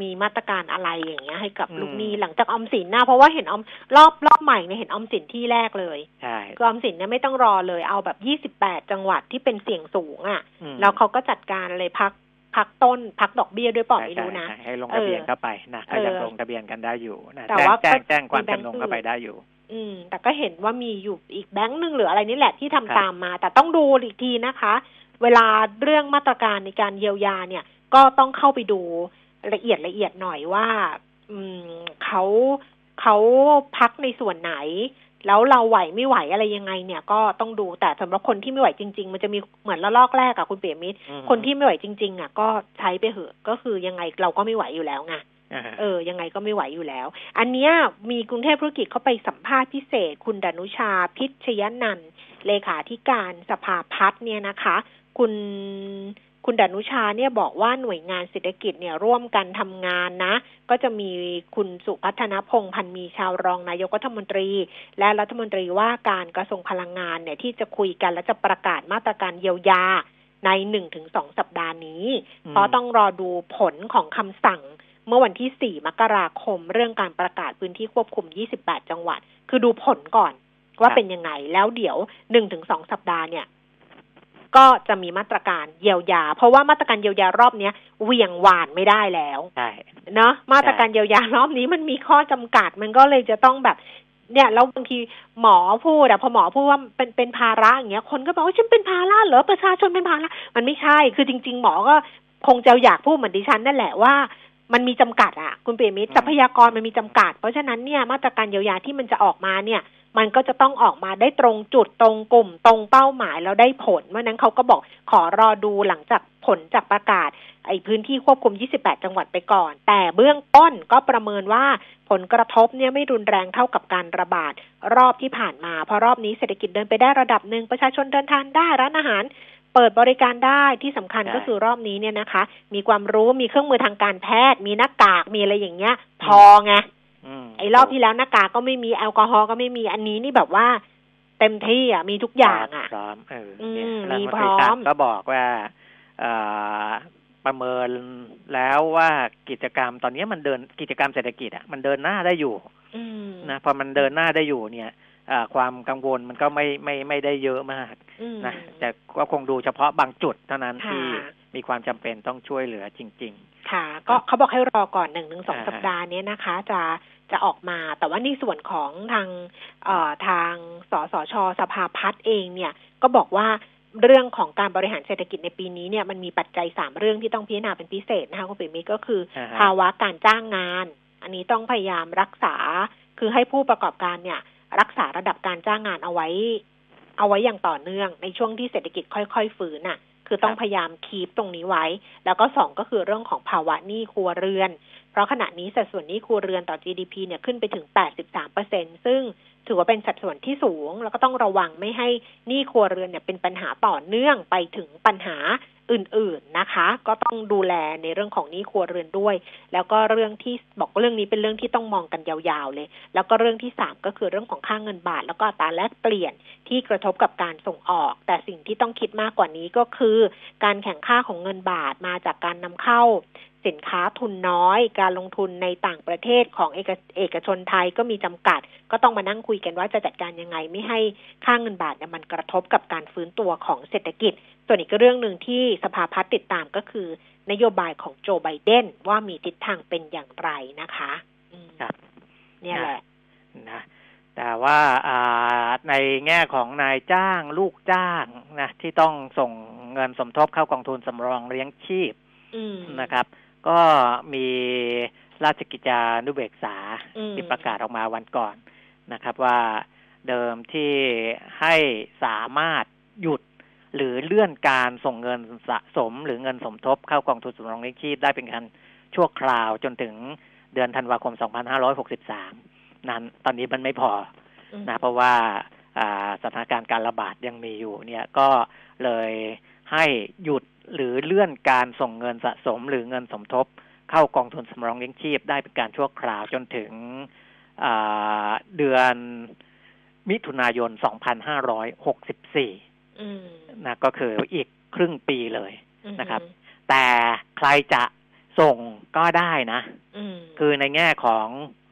มีมาตรการอะไรอย่างเงี้ย ให้กับลูกหนี้หลังจากออมสินนะเพราะว่าเห็นออมรอบรอบใหม่เนี่ยเห็นออมสินที่แรกเลยใช่คือออมสินเนี่ยไม่ต้องรอเลยเอาแบบยี่สิบแปดจังหวัดที่เป็นเสี่ยงสูงอะอืมแล้วเขาก็จัดการเลยพักพักต้นพักดอกเบี้ยด้วยเปล่าไม่รู้นะใช่ใช่ให้ลงทะเบียนเออเข้าไปนะก็เออยังลงทะเบียนกันได้อยู่นะแต่แจ้งว่าแจ้งก็แจ้งความมีแบงค์จำนงเข้าไปอื่นได้อยู่ อืม แต่ก็เห็นว่ามีอยู่อีกแบงค์หนึ่งหรืออะไรนี่แหละที่ทำครับตามมา แต่ต้องดูอีกทีนะคะ เวลาเรื่องมาตรการในการเยียวยาเนี่ย ก็ต้องเข้าไปดูละเอียดละเอียดหน่อยว่า อืมเขาเขาพักในส่วนไหน แล้วเราไหวไม่ไหวอะไรยังไง เนี่ย ก็ต้องดูแต่สำหรับคนที่ไม่ไหวจริง ๆ มันจะมีเหมือนละลอกแรกอะคุณเปียมิตรอืมคนที่ไม่ไหวจริง ๆอะก็ใช้ไปเหอะก็คือยังไงเราก็ไม่ไหวอยู่แล้วไงอ่าเออ ยังไงก็ไม่ไหวอยู่แล้ว อันเนี้ยมีกรุงเทพธุรกิจเข้าไปสัมภาษณ์พิเศษ คุณดนุชาพิชยนันท์เลขาธิการสภาพัฒน์เนี่ยนะคะ คุณ คุณดนุชาเนี่ยบอกว่าหน่วยงานเศรษฐกิจเนี่ยร่วมกันทำงานนะ ก็จะมีคุณสุพัฒนพงษ์พันธ์มีชาวรองนายกรัฐมนตรี และรัฐมนตรีว่าการกระทรวงพลังงานเนี่ยที่จะคุยกันและจะประกาศมาตรการเยียวยาในหนึ่งถึงสองสัปดาห์นี้อืมเพราะต้องรอดูผลของคำสั่งเมื่อวันที่ 4 มกราคม เรื่องการประกาศพื้นที่ควบคุม 28 จังหวัด คือดูผลก่อนว่าเป็นยังไง แล้วเดี๋ยว 1-2 สัปดาห์เนี่ย ก็จะมีมาตรการเยียวยา เพราะว่ามาตรการเยียวยารอบเนี้ยเหวี่ยงหวานไม่ได้แล้วใช่เนาะมาตรการเยียวยารอบนี้มันมีข้อจำกัดมันก็เลยจะต้องแบบเนี่ยแล้วบางทีหมอพูดอะพอหมอพูดว่าเป็นเป็นภาระอย่างเงี้ยคนก็บอกว่าฉันเป็นภาระเหรอประชาชนเป็นภาระมันไม่ใช่คือจริง ๆ หมอก็คงจะอยากพูดเหมือนดิฉันนั่นแหละว่ามันมีจำกัดอะคุณเปียมิตรอืมทรัพยากรมันมีจำกัด เพราะฉะนั้นเนี่ยมาตรการเยียวยาที่มันจะออกมาเนี่ย มันก็จะต้องออกมาได้ตรงจุดตรงกลุ่มตรงเป้าหมายแล้วได้ผลเพราะฉะนั้นเขาก็บอกขอรอดูหลังจากผลจากประกาศ ไอ้พื้นที่ควบคุม 28 จังหวัดไปก่อน แต่เบื้องต้นก็ประเมินว่าผลกระทบเนี่ยไม่รุนแรงเท่ากับการระบาด รอบที่ผ่านมาเพราะรอบนี้เศรษฐกิจเดินไปได้ระดับหนึ่งประชาชนเดินทางได้ร้านอาหารเปิดบริการได้ที่สำคัญใช่ก็คือรอบนี้เนี่ยนะคะ มีความรู้มีเครื่องมือทางการแพทย์ มีหน้ากากมีอะไรอย่างเงี้ย พอไงม ไอ้รอบที่แล้วหน้ากากก็ไม่มีแอลกอฮอล์ก็ไม่มีอันนี้นี่แบบว่า เต็มที่อะมีทุกอย่างอะพร้อมเอออืมเนี่ยมีรัฐนตพร้อมก็บอกว่าเอ่อประเมินแล้วว่ากิจกรรมตอนนี้มันเดินกิจกรรมเศรษฐกิจอะมันเดินหน้าได้อยู่อืมนะพอมันเดินหน้าได้อยู่เนี่ยเอ่อ ความกังวลมันก็ไม่ไม่ไม่ได้เยอะมากอืมนะแต่ก็คงดูเฉพาะบางจุดเท่านั้นค่ะที่มีความจำเป็นต้องช่วยเหลือจริงค่ะ ก็เขาบอกให้รอก่อนหนึ่งถึงสองอ่าสัปดาห์เนี้ยนะคะ จะจะออกมา แต่ว่าในส่วนของทางเอ่อทางสสชสภาพัฒน์เองเนี่ย ก็บอกว่าเรื่องของการบริหารเศรษฐกิจในปีนี้เนี่ยมันมีปัจจัยสามเรื่องที่ต้องพิจารณาเป็นพิเศษนะคะคุณปิ่มมิตรก็คืออ่าฮะภาวะการจ้างงาน อันนี้ต้องพยายามรักษาคือให้ผู้ประกอบการเนี่ย รักษาระดับการจ้างงานเอาไว้ เอาไว้อย่างต่อเนื่อง ในช่วงที่เศรษฐกิจค่อยๆฟื้นน่ะ คือต้องพยายามคีปตรงนี้ไว้ แล้วก็สองก็คือเรื่องของภาวะหนี้ครัวเรือน เพราะขณะนี้สัดส่วนหนี้ครัวเรือนต่อ GDP เนี่ยขึ้นไปถึง 83เปอร์เซ็นซึ่ง ถือว่าเป็นสัดส่วนที่สูง แล้วก็ต้องระวังไม่ให้หนี้ครัวเรือนเนี่ยเป็นปัญหาต่อเนื่องไปถึงปัญหาอื่นๆนะคะ ก็ต้องดูแลในเรื่องของหนี้ครัวเรือนด้วย แล้วก็เรื่องที่บอกว่าเรื่องนี้เป็นเรื่องที่ต้องมองกันยาวๆเลย แล้วก็เรื่องที่สามก็คือเรื่องของค่างเงินบาท แล้วก็ตาแลกเปลี่ยนที่กระทบกับการส่งออก แต่สิ่งที่ต้องคิดมากกว่านี้ก็คือ การแข่งค่าของเงินบาทมาจากการนำเข้า สินค้าทุนน้อย การลงทุนในต่างประเทศของเอกเอกชนไทยก็มีจำกัด ก็ต้องมานั่งคุยกันว่าจะจัดการยังไงไม่ให้ค่างเงินบาทเนี่ยมันกระทบกับการฟื้นตัวของเศรษฐกิจ ส่วนอีกเรื่องหนึ่งที่สภาพัฒน์ติดตามก็คือ นโยบายของโจไบเดนว่ามีทิศทางเป็นอย่างไรนะคะอืมครับเนี่ยแหละๆนะแต่ว่าอ่าในแง่ของนายจ้างลูกจ้างนะที่ต้องส่งเงินสมทบเข้ากองทุนสำรองเลี้ยงชีพอืมนะครับ ก็มีราชกิจจานุเบกษาอืมที่ประกาศออกมาวันก่อนนะครับ ว่าเดิมที่ให้สามารถหยุดหรือเลื่อนการส่งเงินสะสมหรือเงินสมทบเข้ากองทุนสำรองเลี้ยงชีพได้เป็นการชั่วคราวจนถึงเดือนธันวาคม 2563 นั้น ตอนนี้มันไม่พออืมนะเพราะว่าอ่าสถานการณ์การระบาดยังมีอยู่ เนี่ยก็เลย ให้หยุดหรือเลื่อนการส่งเงินสะสมหรือเงินสมทบ เข้ากองทุนสำรองเลี้ยงชีพได้เป็นการชั่วคราวจนถึงอ่าเดือนมิถุนายน 2564อืมนะก็คืออีกครึ่งปีเลยอืมนะครับ แต่ใครจะส่งก็ได้นะอืมคือในแง่ของ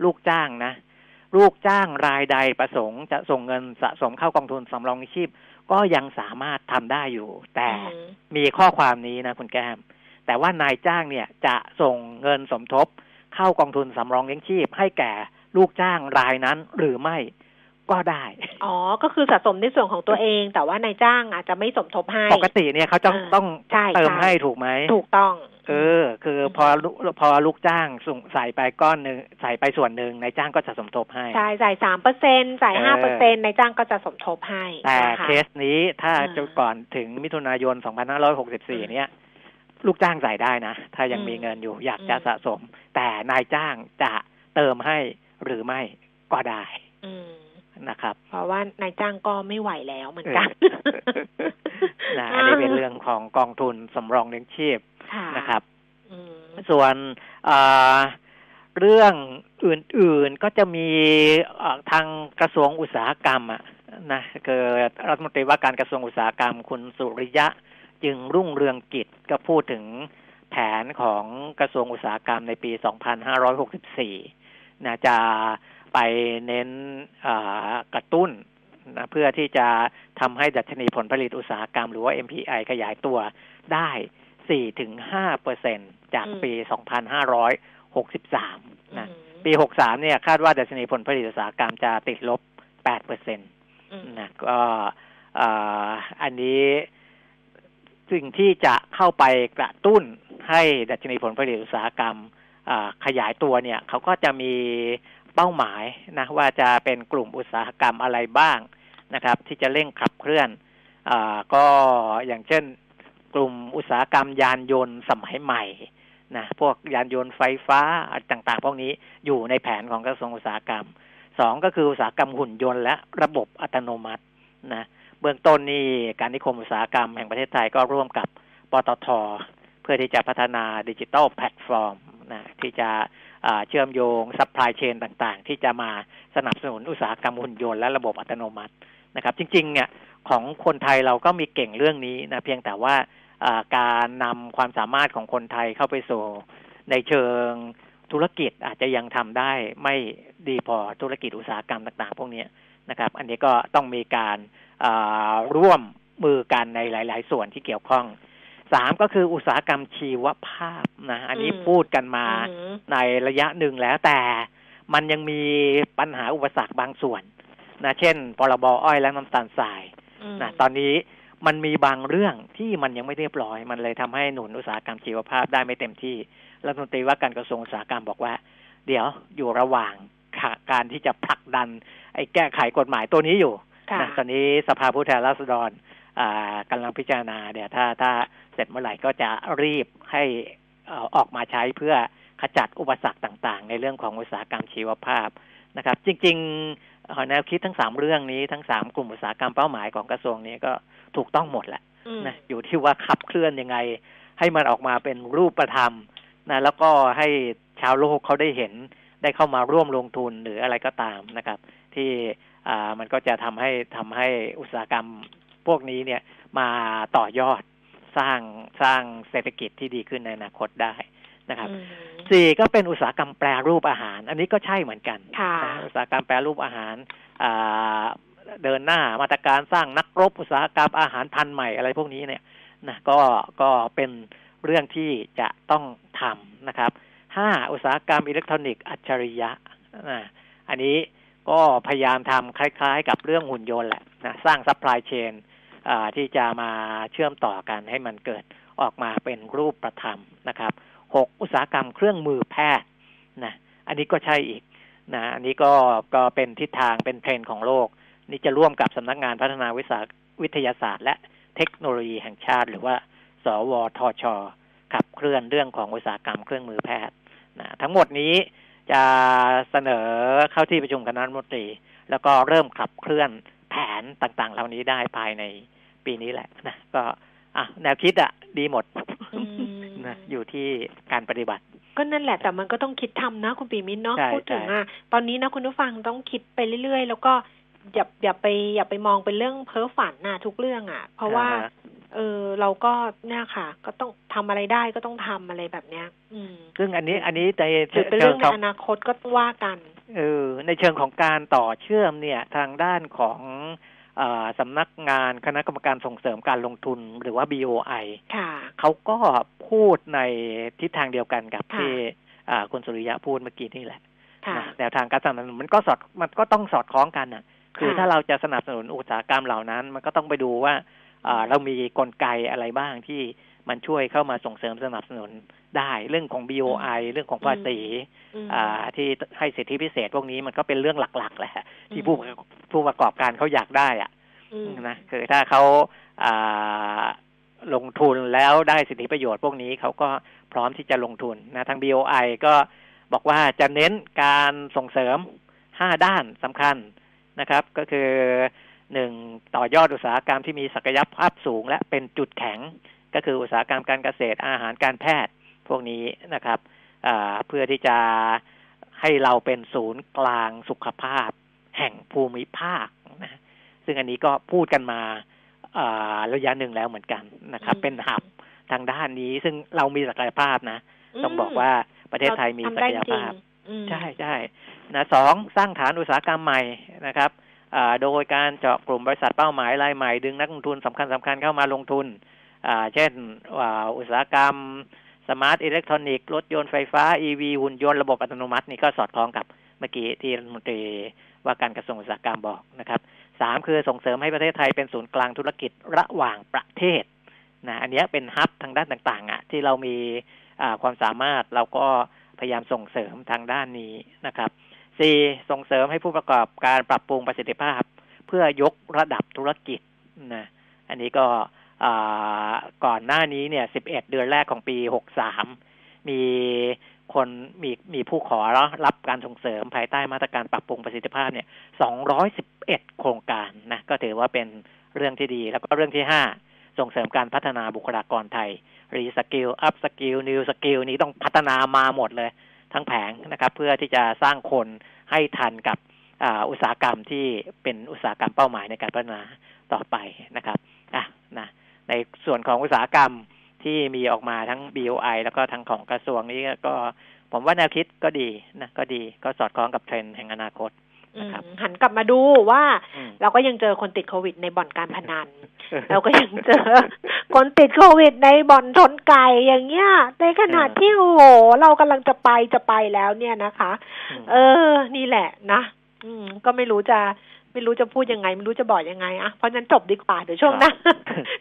ลูกจ้างนะ ลูกจ้างรายใดประสงค์จะส่งเงินสะสมเข้ากองทุนสำรองเลี้ยงชีพ ก็ยังสามารถทำได้อยู่ แต่อืมมีข้อความนี้นะคุณแก้ม แต่ว่านายจ้างเนี่ยจะส่งเงินสมทบ เข้ากองทุนสำรองเลี้ยงชีพ ให้แก่ลูกจ้างรายนั้นหรือไม่ก็ได้ อ๋อ ก็คือสะสมในส่วนของตัวเอง แต่ว่านายจ้างอาจจะไม่สมทบให้ ปกติเนี่ยเขาจะอ่าต้องใช่เติมใช่ให้ถูกไหม ถูกต้อง เออ คือพอลูกพอลูกจ้างส่งใส่ไปก้อนหนึ่งใส่ไปส่วนหนึ่งนายจ้างก็จะสมทบให้ ใช่จ่ายสามเปอร์เซ็นจ่ายเอห้าเปออร์เซ็นนายจ้างก็จะสมทบให้ แต่นะคะเคสนี้ถ้าอ่าจะก่อนถึงมิถุนายน2564เนี่ยลูกจ้างใส่ได้นะ ถ้ายังอืมมีเงินอยู่อยากจะอืมสะสม แต่นายจ้างจะเติมให้หรือไม่ก็ได้ อืม นะครับ เพราะว่านายจ้างก็ไม่ไหวแล้วเหมือนกันนะอันนี้เป็นเรื่องของกองทุนสำรองเลี้ยงชีพค่ะนะครับอืมส่วนเอ่อเรื่องอื่นๆก็จะมีเอ่อทางกระทรวงอุตสาหกรรมอะนะคือรัฐมนตรีว่าการกระทรวงอุตสาหกรรม คุณสุริยะจึงรุ่งเรืองกิจก็พูดถึงแผนของกระทรวงอุตสาหกรรมในปี 2564นะจะ ไปเน้นเอ่อกระตุ้นนะเพื่อที่จะทำให้ดัชนีผลผลิตอุตสาหกรรมหรือว่า MPI ขยายตัวได้4ถึง5เปอร์เซ็นจากปี 2563 นะอืมปี 63 เนี่ย คาดว่าดัชนีผลผลิตอุตสาหกรรมจะติดลบ8เปอร์เซ็นอืมนะก็เอ่ออันนี้สิ่งที่จะเข้าไปกระตุ้นให้ดัชนีผลผลิตอุตสาหกรรมอ่าขยายตัวเนี่ย เขาก็จะมี เป้าหมายนะว่าจะเป็นกลุ่มอุตสาหกรรมอะไรบ้างนะครับ ที่จะเร่งขับเคลื่อนอ่าก็อย่างเช่น กลุ่มอุตสาหกรรมยานยนต์สมัยใหม่นะพวกยานยนต์ไฟฟ้าต่างๆ พวกนี้อยู่ในแผนของกระทรวงอุตสาหกรรมสองก็คืออุตสาหกรรมหุ่นยนต์และระบบอัตโนมัตินะเบื้องต้นนี่การนิคมอุตสาหกรรมแห่งประเทศไทยก็ร่วมกับปตท เพื่อที่จะพัฒนาดิจิ t a ลแพลตฟอร์มนะที่จะ เชื่อมโยง supply chain ต่างๆ ที่จะมาสนับสนุนอุตสาหกรรมหุ่นยนต์และระบบอัตโนมัตินะครับ จริง ๆ เนี่ยของคนไทยเราก็มีเก่งเรื่องนี้นะเพียงแต่ว่าการนำความสามารถของคนไทยเข้าไปสู่ในเชิงธุรกิจอาจจะยังทำได้ไม่ดีพอธุรกิจอุตสาหกรรมต่าง ๆ พวกนี้นะครับ อันนี้ก็ต้องมีการร่วมมือกันในหลาย ๆ ส่วนที่เกี่ยวข้อง สามก็คืออุตสาหกรรมชีวภาพนะอันนี้อืมพูดกันมาอืมในระยะหนึ่งแล้วแต่มันยังมีปัญหาอุปสรรคบางส่วนนะเช่นพรบอ้อยและน้ำตาลทรายมนะตอนนี้มันมีบางเรื่องที่มันยังไม่เรียบร้อย มันเลยทำให้หนุนอุตสาหกรรมชีวภาพได้ไม่เต็มที่รัฐมนตรีว่าการกระทรวงอุตสาหกรรมบอกว่า เดี๋ยวอยู่ระหว่างค่ะการที่จะผลักดัน ไอ้แก้ไขกฎหมายตัวนี้อยู่ค่ะนะตอนนี้สภาผู้แทนราษฎรอ่า กำลังพิจารณาเดี๋ยวถ้าถ้าเสร็จเมื่อไหร่ก็จะรีบให้เอ่อออกมาใช้เพื่อขจัดอุปสรรคต่าง ๆ ในเรื่องของอุตสาหกรรมชีวภาพนะครับ จริงๆเอ่อแนวคิดทั้งสามเรื่องนี้ทั้งสามกลุ่มอุตสาหกรรมเป้าหมายของกระทรวงนี้ก็ถูกต้องหมดแหละอืมนะอยู่ที่ว่าขับเคลื่อนยังไง ให้มันออกมาเป็นรูปธรรมนะแล้วก็ให้ชาวโลกเขาได้เห็นได้เข้ามาร่วมลงทุนหรืออะไรก็ตามนะครับ ที่อ่ามันก็จะทำให้ทำให้อุตสาหกรรม พวกนี้เนี่ยมาต่อยอดสร้างสร้างเศรษฐกิจที่ดีขึ้นในอนาคตได้นะครับอืมสี่ก็เป็นอุตสาหกรรมแปรรูปอาหาร อันนี้ก็ใช่เหมือนกันค่ะนะอุตสาหกรรมแปรรูปอาหารอ่าเดินหน้ามาตรการสร้างนักรบอุตสาหกรรมอาหารพันธุ์ใหม่อะไรพวกนี้เนี่ยนะก็ก็เป็นเรื่องที่จะต้องทำนะครับห้าอุตสาหกรรมอิเล็กทรอนิกส์อัจฉริยะนะอันนี้ก็พยายามทำคล้ายๆ กับเรื่องหุ่นยนต์แหละนะสร้าง supply chain ที่จะมาเชื่อมต่อกันให้มันเกิดออกมาเป็นรูปประธรรมนะครับหกอุตสาหกรรมเครื่องมือแพทย์นะอันนี้ก็ใช่อีกนะอันนี้ก็ก็เป็นทิศทางเป็นเทรนด์ของโลก นี่จะร่วมกับสำนักงานพัฒนาวิสาวิทยาศาสตร์ และเทคโนโลยีแห่งชาติ หรือว่า สวทช ขับเคลื่อนเรื่องของอุตสาหกรรมเครื่องมือแพทย์นะทั้งหมดนี้จะเสนอเข้าที่ประชุมคณะรัฐมนตรี แล้วก็เริ่มขับเคลื่อนแผนต่างๆ เหล่านี้ได้ภายใน ปีนี้แหละนะก็อะแนวคิดอะ ดีหมดอืมนะอยู่ที่การปฏิบัติ ก็นั่นแหละแต่มันก็ต้องคิดทำนะ คุณปีมินเนาะใช่พูดถึงใช่อะตอนนี้นะคุณผู้ฟังต้องคิดไปเรื่อยๆ แล้วก็อย่าอย่าไปอย่าไปมองเป็นเรื่องเพ้อฝันน่ะทุกเรื่องอะ เพราะว่าอ่ฮเออเราก็เนี่ยค่ะ ก็ต้องทำอะไรได้ก็ต้องทำอะไรแบบเนี้ย อืม ซึ่งอันนี้อันนี้ในหรือเป็นเชิเรื่องงในของอนาคตก็ต้องว่ากันเออในเชิงของการต่อเชื่อมเนี่ย ทางด้านของเออ สำนักงานคณะกรรมการส่งเสริมการลงทุนหรือว่า BOI ค่ะเขาก็พูดในทิศทางเดียวกันกับค่ะที่อ่าคุณสุริยะพูดเมื่อกี้นี่แหละค่ะนะแนวทางการสนับสนุนมันก็สอดมันก็ต้องสอดคล้องกันน่ะคือค่ะถ้าเราจะสนับสนุนอุตสาหกรรมเหล่านั้น มันก็ต้องไปดูว่าอ่าเรามีกลไกอะไรบ้างที่ มันช่วยเข้ามาส่งเสริมสนับสนุนได้เรื่องของ BOI เรื่องของภาษีอืมอ่าที่ให้สิทธิพิเศษพวกนี้มันก็เป็นเรื่องหลักๆแหละที่อืมผู้ผู้ประกอบการเขาอยากได้อะอืมนะคือถ้าเขาอ่าลงทุนแล้วได้สิทธิประโยชน์พวกนี้เขาก็พร้อมที่จะลงทุนนะทาง BOI ก็บอกว่าจะเน้นการส่งเสริมห้าด้านสำคัญนะครับ ก็คือหนึ่งต่อยอดอุตสาหกรรมที่มีศักยภาพสูง และเป็นจุดแข็ง ก็คืออุตสาหกรรมการเกษตรอาหารการแพทย์พวกนี้นะครับอ่าเพื่อที่จะให้เราเป็นศูนย์กลางสุขภาพ แห่งภูมิภาคนะซึ่งอันนี้ก็พูดกันมาอ่าระยะหนึ่งแล้วเหมือนกันนะครับอืมเป็นหับทางด้านนี้ ซึ่งเรามีศักยภาพนะ ต้องบอกว่าประเทศไทยมีศักยภาพอืมใช่ใช่นะสองสร้างฐานอุตสาหกรรมใหม่นะครับอ่าโดยการเจาะกลุ่มบริษัทเป้าหมายรายใหม่ ดึงนักลงทุนสำคัญสำคัญเข้ามาลงทุนอ่า เช่นอ่าอุตสาหกรรม smart electronics รถยนต์ไฟฟ้า EV หุ่นยนต์ระบบอัตโนมัตินี่ก็สอดคล้องกับเมื่อกี้ที่รัฐมนตรีว่าการกระทรวงอุตสาหกรรมบอกนะครับสามคือส่งเสริมให้ประเทศไทยเป็นศูนย์กลางธุรกิจระหว่างประเทศนะอันนี้เป็น hub ทางด้านต่างๆอะที่เรามีอ่าความสามารถเราก็พยายามส่งเสริมทางด้านนี้นะครับสี่ส่งเสริมให้ผู้ประกอบการปรับปรุงประสิทธิภาพ เพื่อยกระดับธุรกิจนะอันนี้ก็ ก่อนหน้านี้เนี่ย 11 เดือนแรกของปี 63 มีคนมีมีผู้ขอรับการส่งเสริมภายใต้มาตรการปรับปรุงประสิทธิภาพเนี่ย 211 โครงการนะ ก็ถือว่าเป็นเรื่องที่ดี แล้วก็เรื่องที่ 5 ส่งเสริมการพัฒนาบุคลากรไทย reskill upskill new skill นี้ต้องพัฒนามาหมดเลย ทั้งแผงนะครับ เพื่อที่จะสร้างคนให้ทันกับอ,อุตสาหกรรมที่เป็นอุตสาหกรรมเป้าหมายในการพัฒนาต่อไปนะครับ อะนะ ในส่วนของอุตสาหกรรมที่มีออกมาทั้ง BOI แล้วก็ทั้งของกระทรวงนี้ก็ผมว่าแนวคิดก็ดีนะก็ดีก็สอดคล้องกับเทรนด์แห่งอนาคตอืมนะครับหันกลับมาดูว่าอืมเราก็ยังเจอคนติดโควิดในบ่อนการพนัน เราก็ยังเจอคนติดโควิดในบ่อนชนไก่อย่างเงี้ยในขณะอืมที่โอ้โหเรากำลังจะไปจะไปแล้วเนี่ยนะคะมเออ นี่แหละนะอืมก็ไม่รู้จะ ไม่รู้จะพูดยังไง ไม่รู้จะบอกยังไงอะเพราะฉะนั้นจบดีกว่าเดี๋ยวช่วงหน้า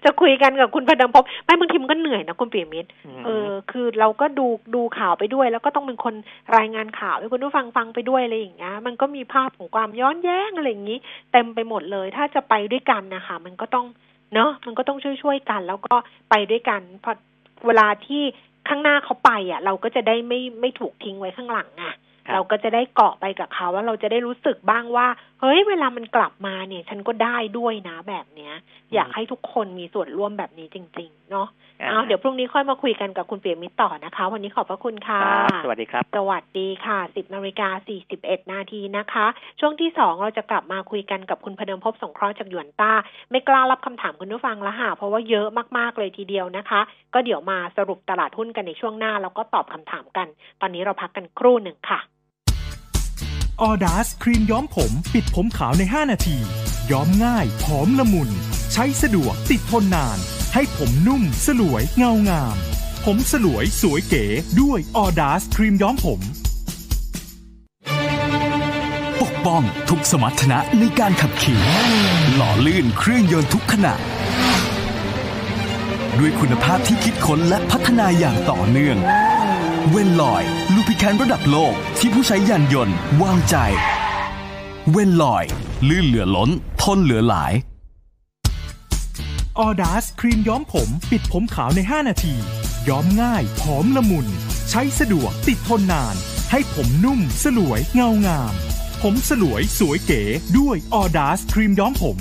จะคุยกันกับคุณพดมภพไม่บางทีมันก็เหนื่อยนะคุณปียมิตรเออ คือเราก็ดูดูข่าวไปด้วย แล้วก็ต้องเป็นคนรายงานข่าวให้คุณผู้ฟังฟังไปด้วยอะไรอย่างเงี้ยมันก็มีภาพของความย้อนแย้งอะไรอย่างงี้ เต็มไปหมดเลย ถ้าจะไปด้วยกันนะคะมันก็ต้องเนาะมันก็ต้องช่วยช่วยๆกัน แล้วก็ไปด้วยกันพอเวลาที่ข้างหน้าเขาไปอะ เราก็จะได้ไม่ไม่ถูกทิ้งไว้ข้างหลังอะครับ เราก็จะได้เกาะไปกับเขาว่าเราจะได้รู้สึกบ้างว่า เฮ้ย เวลามันกลับมาเนี่ย ฉันก็ได้ด้วยนะแบบเนี้ย อยากให้ทุกคนมีส่วนร่วมแบบนี้จริง ๆ เนาะอ่าเอาเดี๋ยวพรุ่งนี้ค่อยมาคุยกันกับคุณเปียมิตรต่อนะคะ วันนี้ขอบพระคุณค่ะครับสวัสดีครับ สวัสดีค่ะ10นาฬิกา41นาทีนะคะ ช่วงที่2เราจะกลับมาคุยกันกับคุณพเดิมพบสงเคราะห์จากหยวนต้า ไม่กล้ารับคำถามคุณผู้ฟังแล้วค่ะ เพราะว่าเยอะมากๆเลยทีเดียวนะคะ ก็เดี๋ยวมาสรุปตลาดหุ้นกันในช่วงหน้า แล้วก็ตอบคำถามกัน ตอนนี้เราพักกันครู่หนึ่งค่ะ ออดาสครีมย้อมผม ปิดผมขาวใน 5 นาที ย้อมง่ายหอมละมุน ใช้สะดวกติดทนนาน ให้ผมนุ่ม สลวยเงางาม ผมสลวยสวยเก๋ด้วยออดาสครีมย้อมผม ปกป้องทุกสมรรถนะในการขับขี่ หล่อลื่นเครื่องยนต์ทุกขณะด้วยคุณภาพที่คิดค้นและพัฒนาอย่างต่อเนื่อง เวนลอยลูพิแคนระดับโลกที่ผู้ใช้ยานยนต์วางใจ เวนลอย ลื่นเหลือล้น ทนเหลือหลายออดาสครีมย้อมผม ปิดผมขาวใน 5 นาที ย้อมง่ายหอมละมุน ใช้สะดวกติดทนนาน ให้ผมนุ่ม สลวยเงางาม ผมสลวยสวยเก๋ด้วยออดาสครีมย้อมผม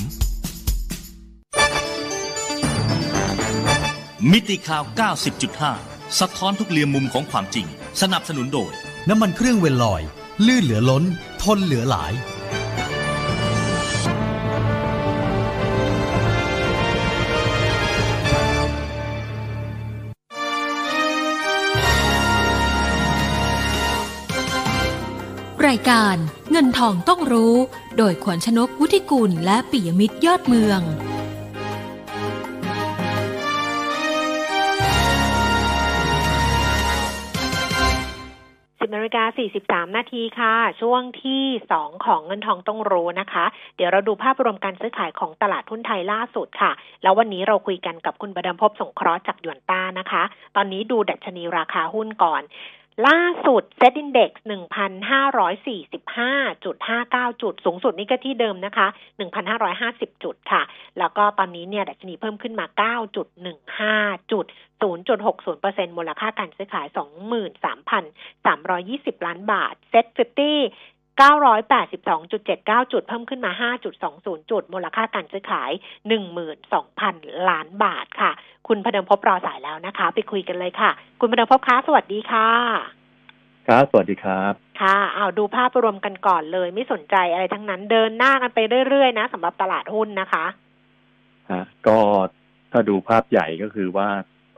มิติข่าว 90.5 สะท้อนทุกเรียมมุมของความจริง สนับสนุนโดย น้ำมันเครื่องเวลลอย ลื่นเหลือล้น ทนเหลือหลาย รายการเงินทองต้องรู้ โดยขวัญชนกวุฒิกุลและปิยมิตรยอดเมือง 10นาฬิกา43 นาทีค่ะ ช่วงที่ 2 ของเงินทองต้องรู้นะคะ เดี๋ยวเราดูภาพรวมการซื้อขายของตลาดหุ้นไทยล่าสุดค่ะ แล้ววันนี้เราคุยกันกับคุณประดมพบสงเคราะห์จากยวนต้านะคะ ตอนนี้ดูดัชนีราคาหุ้นก่อน ล่าสุดเซตอินเด็กซ์หนึ่งพันห้าร้อยสี่สิบห้าจุดห้าเก้าจุด สูงสุดนี่ก็ที่เดิมนะคะหนึ่งพันห้าร้อยห้าสิบจุดค่ะ แล้วก็ตอนนี้เนี่ยดัชนีเพิ่มขึ้นมาเก้าจุดหนึ่งห้าจุดศูนย์จุดหกศูนย์เปอร์เซ็นมูลค่าการซื้อขายสองหมื่นสามพันสามรอยี่สิบล้านบาทเซตฟิฟตี้ 982.79 จุดเพิ่มขึ้นมา 5.20 จุด มูลค่าการซื้อขาย 12,000 ล้านบาทค่ะ คุณพเดิมพบรอสายแล้วนะคะ ไปคุยกันเลยค่ะ คุณพเดิมพบคะสวัสดีค่ะ ครับ สวัสดีครับ ค่ะเอาดูภาพรวมกันก่อนเลย ไม่สนใจอะไรทั้งนั้นเดินหน้ากันไปเรื่อยๆนะสำหรับตลาดหุ้นนะคะฮะก็ถ้าดูภาพใหญ่ก็คือว่า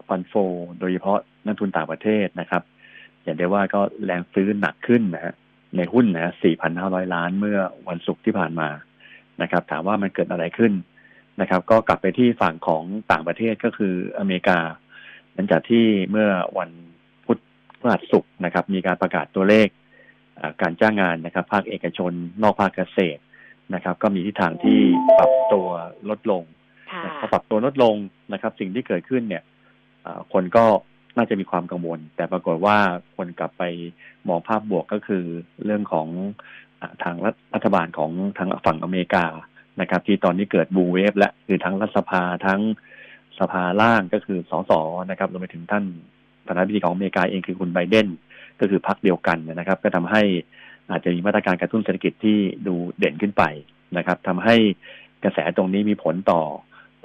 ฟันโฟ โดยเฉพาะนักทุนต่างประเทศนะครับ เห็นได้ว่าก็แรงซื้อหนักขึ้นนะฮะ ในหุ้นนะฮะ4,500 ล้านเมื่อวันศุกร์ที่ผ่านมานะครับ ถามว่ามันเกิดอะไรขึ้นนะครับ ก็กลับไปที่ฝั่งของต่างประเทศก็คืออเมริกา หลังจากที่เมื่อวันพุธพฤหัสศุกร์นะครับ มีการประกาศตัวเลขอ่าการจ้างงานนะครับ ภาคเอกชน นอกภาคเกษตรนะครับ ก็มีทิศทางที่ปรับตัวลดลงค่ะพอปรับตัวลดลงนะครับ สิ่งที่เกิดขึ้นเนี่ยอ่าคนก็ น่าจะมีความกังวล แต่ปรากฏว่าคนกลับไปมองภาพบวกก็คือเรื่องของทางรัฐรัฐบาลของทางฝั่งอเมริกานะครับ ที่ตอนนี้เกิดบูเวฟและคือทั้งรัฐสภาทั้งสภาล่างก็คือสสนะครับรวมไปถึงท่านประธานาธิบดีของอเมริกาเองคือคุณไบเดนก็คือพรรคเดียวกันนะครับ ก็ทำให้อาจจะมีมาตรการกระตุ้นเศรษฐกิจที่ดูเด่นขึ้นไปนะครับทำให้กระแสตรงนี้มีผลต่อ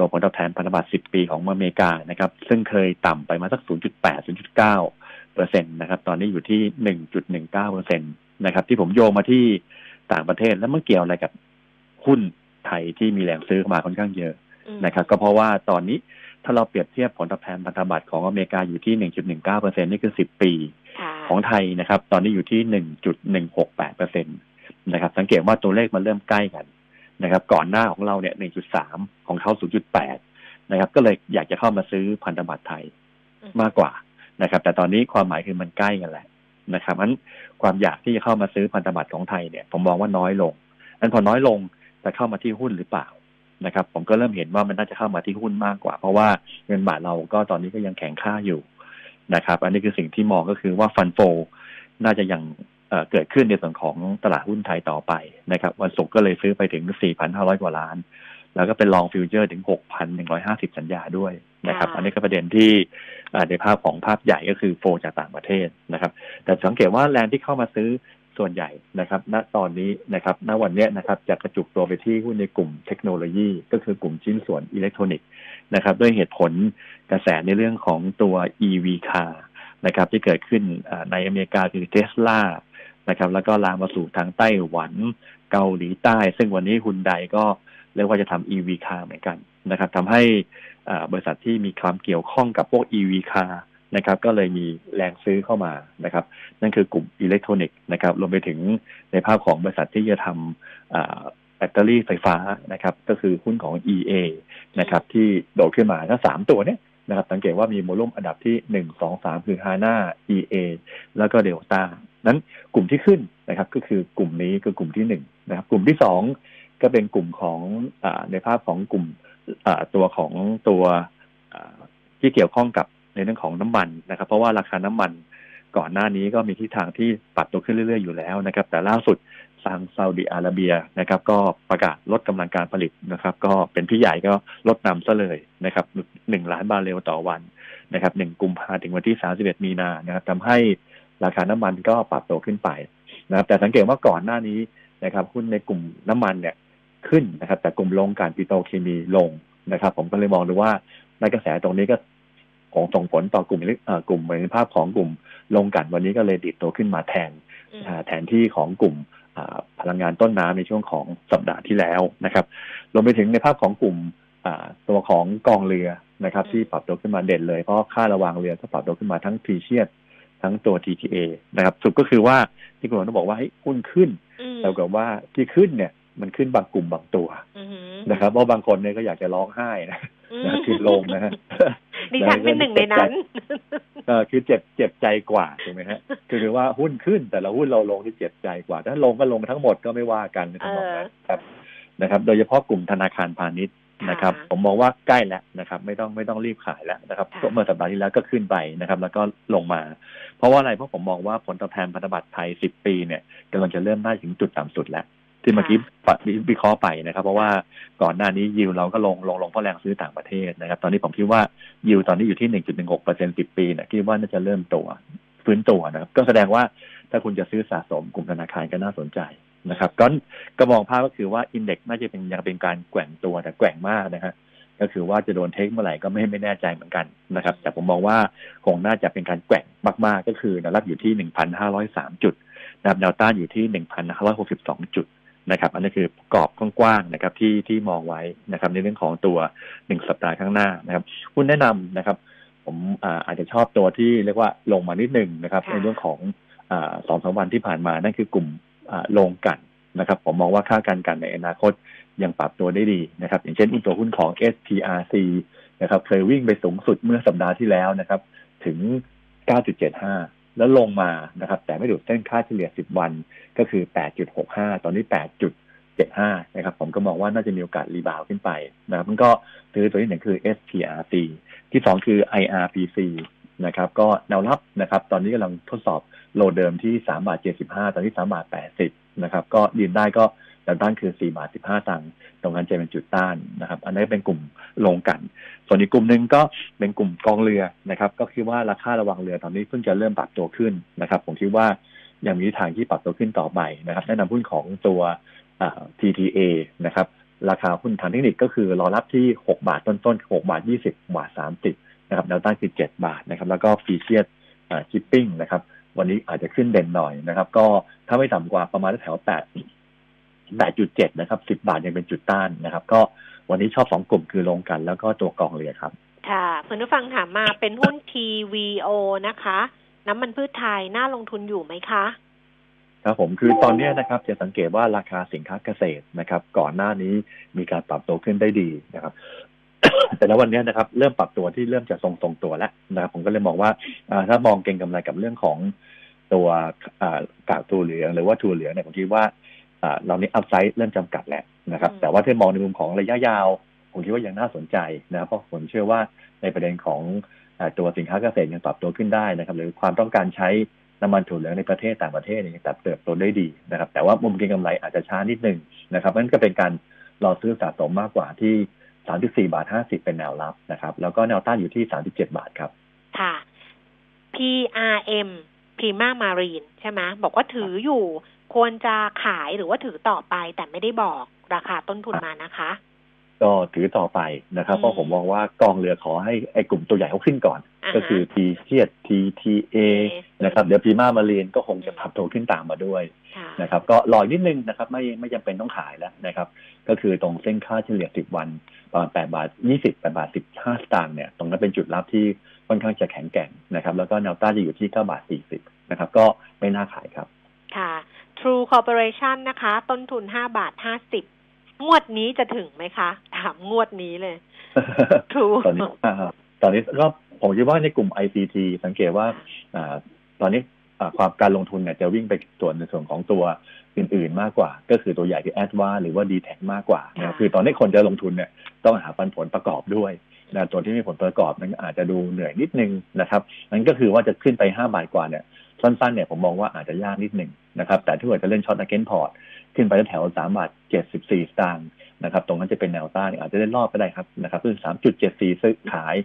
ตัวผลตอบแทนพันธบัตร 10 ปีของอเมริกานะครับ ซึ่งเคยต่ำไปมาสัก 0.8 0.9เปอร์เซ็นตนะครับ ตอนนี้อยู่ที่ 1.19เปอร์เซ็นตนะครับ ที่ผมโยงมาที่ต่างประเทศแล้วมันเกี่ยวอะไรกับหุ้นไทยที่มีแรงซื้อเข้ามาค่อนข้างเยอะอืมนะครับ ก็เพราะว่าตอนนี้ถ้าเราเปรียบเทียบผลตอบแทนพันธบัตรของอเมริกาอยู่ที่ 1.19เปอร์เซ็นนี่คือ 10 ปีค่ะของไทยนะครับ ตอนนี้อยู่ที่ 1.168เปอร์เซ็นนะครับ สังเกตว่าตัวเลขมันเริ่มใกล้กัน นะครับ ก่อนหน้าของเราเนี่ย 1.3 ของเขา 0.8 นะครับ ก็เลยอยากจะเข้ามาซื้อพันธบัตรไทยมากกว่านะครับ แต่ตอนนี้ความหมายคือมันใกล้กันแหละนะครับนั้นความอยากที่จะเข้ามาซื้อพันธบัตรของไทยเนี่ย ผมมองว่าน้อยลงนั้นพอน้อยลงจะเข้ามาที่หุ้นหรือเปล่านะครับ ผมก็เริ่มเห็นว่ามันน่าจะเข้ามาที่หุ้นมากกว่า เพราะว่าเงินบาทเราก็ตอนนี้ก็ยังแข็งค่าอยู่นะครับ อันนี้คือสิ่งที่มองก็คือว่า fund flow น่าจะยัง เกิดขึ้นในส่วนของตลาดหุ้นไทยต่อไปนะครับ วันศุกร์ก็เลยซื้อไปถึง 4,500 กว่าล้าน แล้วก็เป็น long futures ถึง 6,150 สัญญาด้วยนะครับ อันนี้ก็ประเด็นที่ในภาพของภาพใหญ่ก็คือ flow จากต่างประเทศนะครับ แต่สังเกตว่าแรงที่เข้ามาซื้อส่วนใหญ่นะครับ ณตอนนี้นะครับ ณวันนี้นะครับจะกระจุกตัวไปที่หุ้นในกลุ่มเทคโนโลยี ก็คือกลุ่มชิ้นส่วนอิเล็กทรอนิกส์นะครับ ด้วยเหตุผลกระแสในเรื่องของตัว EV car นะครับที่เกิดขึ้นในอเมริกาคือเทสลา นะครับ แล้วก็ลามมาสู่ทางไต้หวันเกาหลีใต้ ซึ่งวันนี้คุณใดก็เรียกว่าจะทำ EV car เหมือนกันนะครับทำให้บริษัทที่มีความเกี่ยวข้องกับพวก EV car นะครับ ก็เลยมีแรงซื้อเข้ามานะครับ นั่นคือกลุ่มอิเล็กทรอนิกส์นะครับรวมไปถึงในภาพของบริษัทที่จะทำแบตเตอรี่ไฟฟ้านะครับ ก็คือหุ้นของ EA นะครับ ที่โดดขึ้นมาทั้งสามตัวเนี้ยนะครับ สังเกตว่ามีโมลุ่มอันดับที่หนึ่งสองสามคือฮาน่า EA แล้วก็เดลต้า นั้นกลุ่มที่ขึ้นนะครับ ก็คือกลุ่มนี้คือกลุ่มที่หนึ่งนะครับ กลุ่มที่สองก็เป็นกลุ่มของอในภาพของกลุ่มตัวของตัวที่เกี่ยวข้องกับในเรื่องของน้ำมันนะครับ เพราะว่าราคาน้ำมันก่อนหน้านี้ก็มีทิศทางที่ปรับตัวขึ้นเรื่อยๆอยู่แล้วนะครับ แต่ล่าสุดทางซาอุดิอาระเบียนะครับ ก็ประกาศลดกำลังการผลิตนะครับ ก็เป็นพี่ใหญ่ก็ลดนำซะเลยนะครับหนึ่งล้านบาร์เรลต่อวันนะครับหนึ่งกุมภาถึงวันที่สาสิบเอ็ดมีนานะครับทำให้ ราคาน้ำมันก็ปรับตัวขึ้นไปนะครับ แต่สังเกตว่าก่อนหน้านี้นะครับหุ้นในกลุ่มน้ำมันเนี่ยขึ้นนะครับ แต่กลุ่มลงการปิโตรเคมีลงนะครับ ผมก็เลยมองดูว่าในกระแสตรงนี้ก็ของส่งผลต่อกลุ่มกลุ่มในภาพของกลุ่มลงกันวันนี้ก็เลยดิดตัวขึ้นมาแทนแทนที่ของกลุ่มพลังงานต้นน้ำในช่วงของสัปดาห์ที่แล้วนะครับรวมไปถึงในภาพของกลุ่มตัวของกองเรือนะครับ ที่ปรับตัวขึ้นมาเด่นเลยเพราะค่าระวางเรือก็ปรับตัวขึ้นมาทั้งทีเชียด ทั้งตัว TTA นะครับสุดก็คือว่าที่คุณหมอต้องบอกว่าให้หุ้นขึ้นแต่กับว่าที่ขึ้นเนี่ยมันขึ้นบางกลุ่มบางตัวนะครับเพราะบางคนเนี่ยก็อยากจะร้องไห้นะคือลงนะฮะดิฉันเป็นหนึ่งในนั้นก็คือเจ็บเจ็บใจกว่าถูกไหมฮะคือว่าหุ้นขึ้นแต่ละหุ้นเราลงที่เจ็บใจกว่า ถ้าลงก็ลงทั้งหมดก็ไม่ว่ากันนะครับนะครับ โดยเฉพาะกลุ่มธนาคารพาณิชย์ นะครับผมมองว่าใกล้แล้วนะครับ ไม่ต้องไม่ต้องรีบขายแล้วนะครับเมื่อสัปดาห์ที่แล้วก็ขึ้นไปนะครับ แล้วก็ลงมา เพราะว่าอะไรเพราะผมมองว่าผลตอบแทนพันธบัตรไทยสิบปีเนี่ยกำลังจะเริ่มได้ถึงจุดต่ำสุดแล้ว ที่เมื่อกี้วิเคราะห์ไปนะครับ เพราะว่าก่อนหน้านี้ยิวเราก็ลงลงลงเพราะแรงซื้อต่างประเทศนะครับ ตอนนี้ผมคิดว่ายิวตอนนี้อยู่ที่หนึ่งจุดหนึ่งหกเปอร์เซ็นต์สิบปีนะคิดว่าน่าจะเริ่มตัวฟื้นตัวนะครับ ก็แสดงว่าถ้าคุณจะซื้อสะสมกลุ่มธนาคารก็น่าสนใจ นะครับก็ก็มองภาพก็คือว่าอินเด็กซ์น่าจะเป็นยังเป็นการแกว่งตัวแต่แกว่งมากนะฮะก็คือว่าจะโดนเทคเมื่อไหร่ก็ไม่ไม่แน่ใจเหมือนกันนะครับ แต่ผมมองว่าคงน่าจะเป็นการแกว่งมาก ๆ ก็คือแนวรับอยู่ที่หนึ่งพันห้าร้อยสามจุดนะครับแนวต้านอยู่ที่หนึ่งพันห้าร้อยหกสิบสองจุดนะครับ อันนี้คือกรอบกว้างๆนะครับที่ที่มองไว้นะครับ ในเรื่องของตัวหนึ่งสัปดาห์ข้างหน้านะครับหุ้นแนะนำนะครับ ผมอาจจะชอบตัวที่เรียกว่าลงมานิดหนึ่งนะครับ ในเรื่องของสองสามวันที่ผ่านมานั่นคือกลุ่ม ลงกันนะครับ ผมมองว่าค่าการกันในอนาคตยังปรับตัวได้ดีนะครับ อย่างเช่นตัวหุ้นของ SPRC นะครับเคยวิ่งไปสูงสุดเมื่อสัปดาห์ที่แล้วนะครับ ถึง 9.75 แล้วลงมานะครับ แต่ไม่ดูดเส้นค่าเฉลี่ย 10 วันก็คือ 8.65 ตอนนี้ 8.75 นะครับ ผมก็มองว่าน่าจะมีโอกาสรีบาวขึ้นไปนะครับมันก็ซื้อตัวที่หนึ่งคือ SPRC ที่สองคือ IRPC นะครับ ก็แนวรับนะครับ ตอนนี้กำลังทดสอบโลเดิมที่3บาท75ตอนที่3บาท80นะครับ ก็ยืนได้ก็แนวต้านคือ4บาท15ตังค์ตรงนั้นจะเป็นจุดต้านนะครับ อันนี้เป็นกลุ่มลงกัน ส่วนอีกกลุ่มหนึ่งก็เป็นกลุ่มกองเรือนะครับ ก็คิดว่าราคาระวังเรือตอนนี้เพิ่งจะเริ่มปรับตัวขึ้นนะครับ ผมคิดว่ายังมีทางที่ปรับตัวขึ้นต่อไปนะครับ แนะนำหุ้นของตัว TTA นะครับ ราคาหุ้นทางเทคนิคก็คือรอรับที่ 6 บาทต้นๆ6บาท 20 บาท 30 นะครับแนวต้านคือ 7 บาทนะครับ แล้วก็ฟีเชียดชิปปิ้งนะครับ วันนี้อาจจะขึ้นเด่นหน่อยนะครับ ก็ถ้าไม่ต่ำกว่าประมาณแถว8 8.7 นะครับ 10 บาทยังเป็นจุดต้านนะครับ ก็วันนี้ชอบสองกลุ่มคือลงกัน แล้วก็ตัวกองเรือครับ ค่ะคุณผู้ฟังถามมาเป็นหุ้น TVO นะคะ น้ำมันพืชไทยน่าลงทุนอยู่ไหมคะครับผมคือตอนนี้นะครับจะสังเกตว่าราคาสินค้าเกษตรนะครับ ก่อนหน้านี้มีการปรับตัวขึ้นได้ดีนะครับ แต่ในวันนี้นะครับเริ่มปรับตัวที่เริ่มจะทรงทรงตัวแล้วนะครับผมก็เลยมองว่าถ้ามองเก็งกำไรกับเรื่องของตัวกากตัวเหลืองหรือว่าถั่วเหลืองเนี่ยผมคิดว่าเรานี้อัพไซด์เริ่มจำกัดแล้วนะครับ แต่ว่าถ้ามองในมุมของระยะยาว ผมคิดว่ายังน่าสนใจนะเพราะผมเชื่อว่าในประเด็นของตัวสินค้าเกษตรยังปรับตัวขึ้นได้นะครับ หรือความต้องการใช้น้ำมันถั่วเหลืองในประเทศต่างประเทศเนี่ยเติบโตได้ดีนะครับ แต่ว่ามุมเก็งกำไรอาจจะช้านิดนึงนะครับนั่นก็เป็นการรอซื้อสะสมมากกว่าที่ 34บาท50 เป็นแนวรับนะครับ แล้วก็แนวต้านอยู่ที่ 37 บาทครับ ค่ะ PRM Prima Marine ใช่ไหมบอกว่าถืออยู่ควรจะขายหรือว่าถือต่อไปแต่ไม่ได้บอกราคาต้นทุนมานะคะ ก็ถือต่อไปนะครับ เพราะผมมองว่ากองเรือขอให้ไอ้กลุ่มตัวใหญ่เขาขึ้นก่อน ก็คือทีเทียดทีทีเอนะครับ เดี๋ยวพีมามาเรียนก็คงจะปรับตัวขึ้นตามมาด้วยนะครับ ก็รอนิดนึงนะครับ ไม่ไม่จำเป็นต้องขายแล้วนะครับ ก็คือตรงเส้นค่าเฉลี่ย 10 วันประมาณ8บาท 20 8บาท 15 สตางค์เนี่ย ตรงนั้นเป็นจุดรับที่ค่อนข้างจะแข็งแกร่งนะครับ แล้วก็แนวต้านจะอยู่ที่9บาท 40 นะครับ ก็ไม่น่าขายครับ ค่ะ True Corporation นะคะ ต้นทุน 5 บาท 50 งวดนี้จะถึงไหมคะ ถามงวดนี้เลย True ตอนนี้ตอนนี้ก็ผมคิดว่าในกลุ่ม ICT สังเกตว่าอตอนนี้ความการลงทุนเนี่ยจะวิ่งไปส่วนในส่วนของตัวอื่นๆมากกว่า ก็คือตัวใหญ่ที่แอดวาหรือว่า d t แทมากกว่านะคือตอนนี้คนจะลงทุนเนี่ยต้องหาปันผลประกอบด้วย นะตัวที่มีผลประกอบนั้นอาจจะดูเหนื่อยนิดนึงนะครับนั่นก็คือว่าจะขึ้นไปห้าบาทกว่าเนี่ยสั้นๆเนี่ยผมมองว่าอาจจะยากนิดนึงนะครับ แต่ถ้าเกิดจะเล่น short นักเก็นพอร์ตขึ้นไปแถวสามบาทเจ็ดสิบสี่สตางค์นะครับ ตรงนั้นจะเป็นแนวต้านอาจจะได้รอบก็ได้ครับนะครับคือสามจุดเจ็ดสี่ซื้อขาย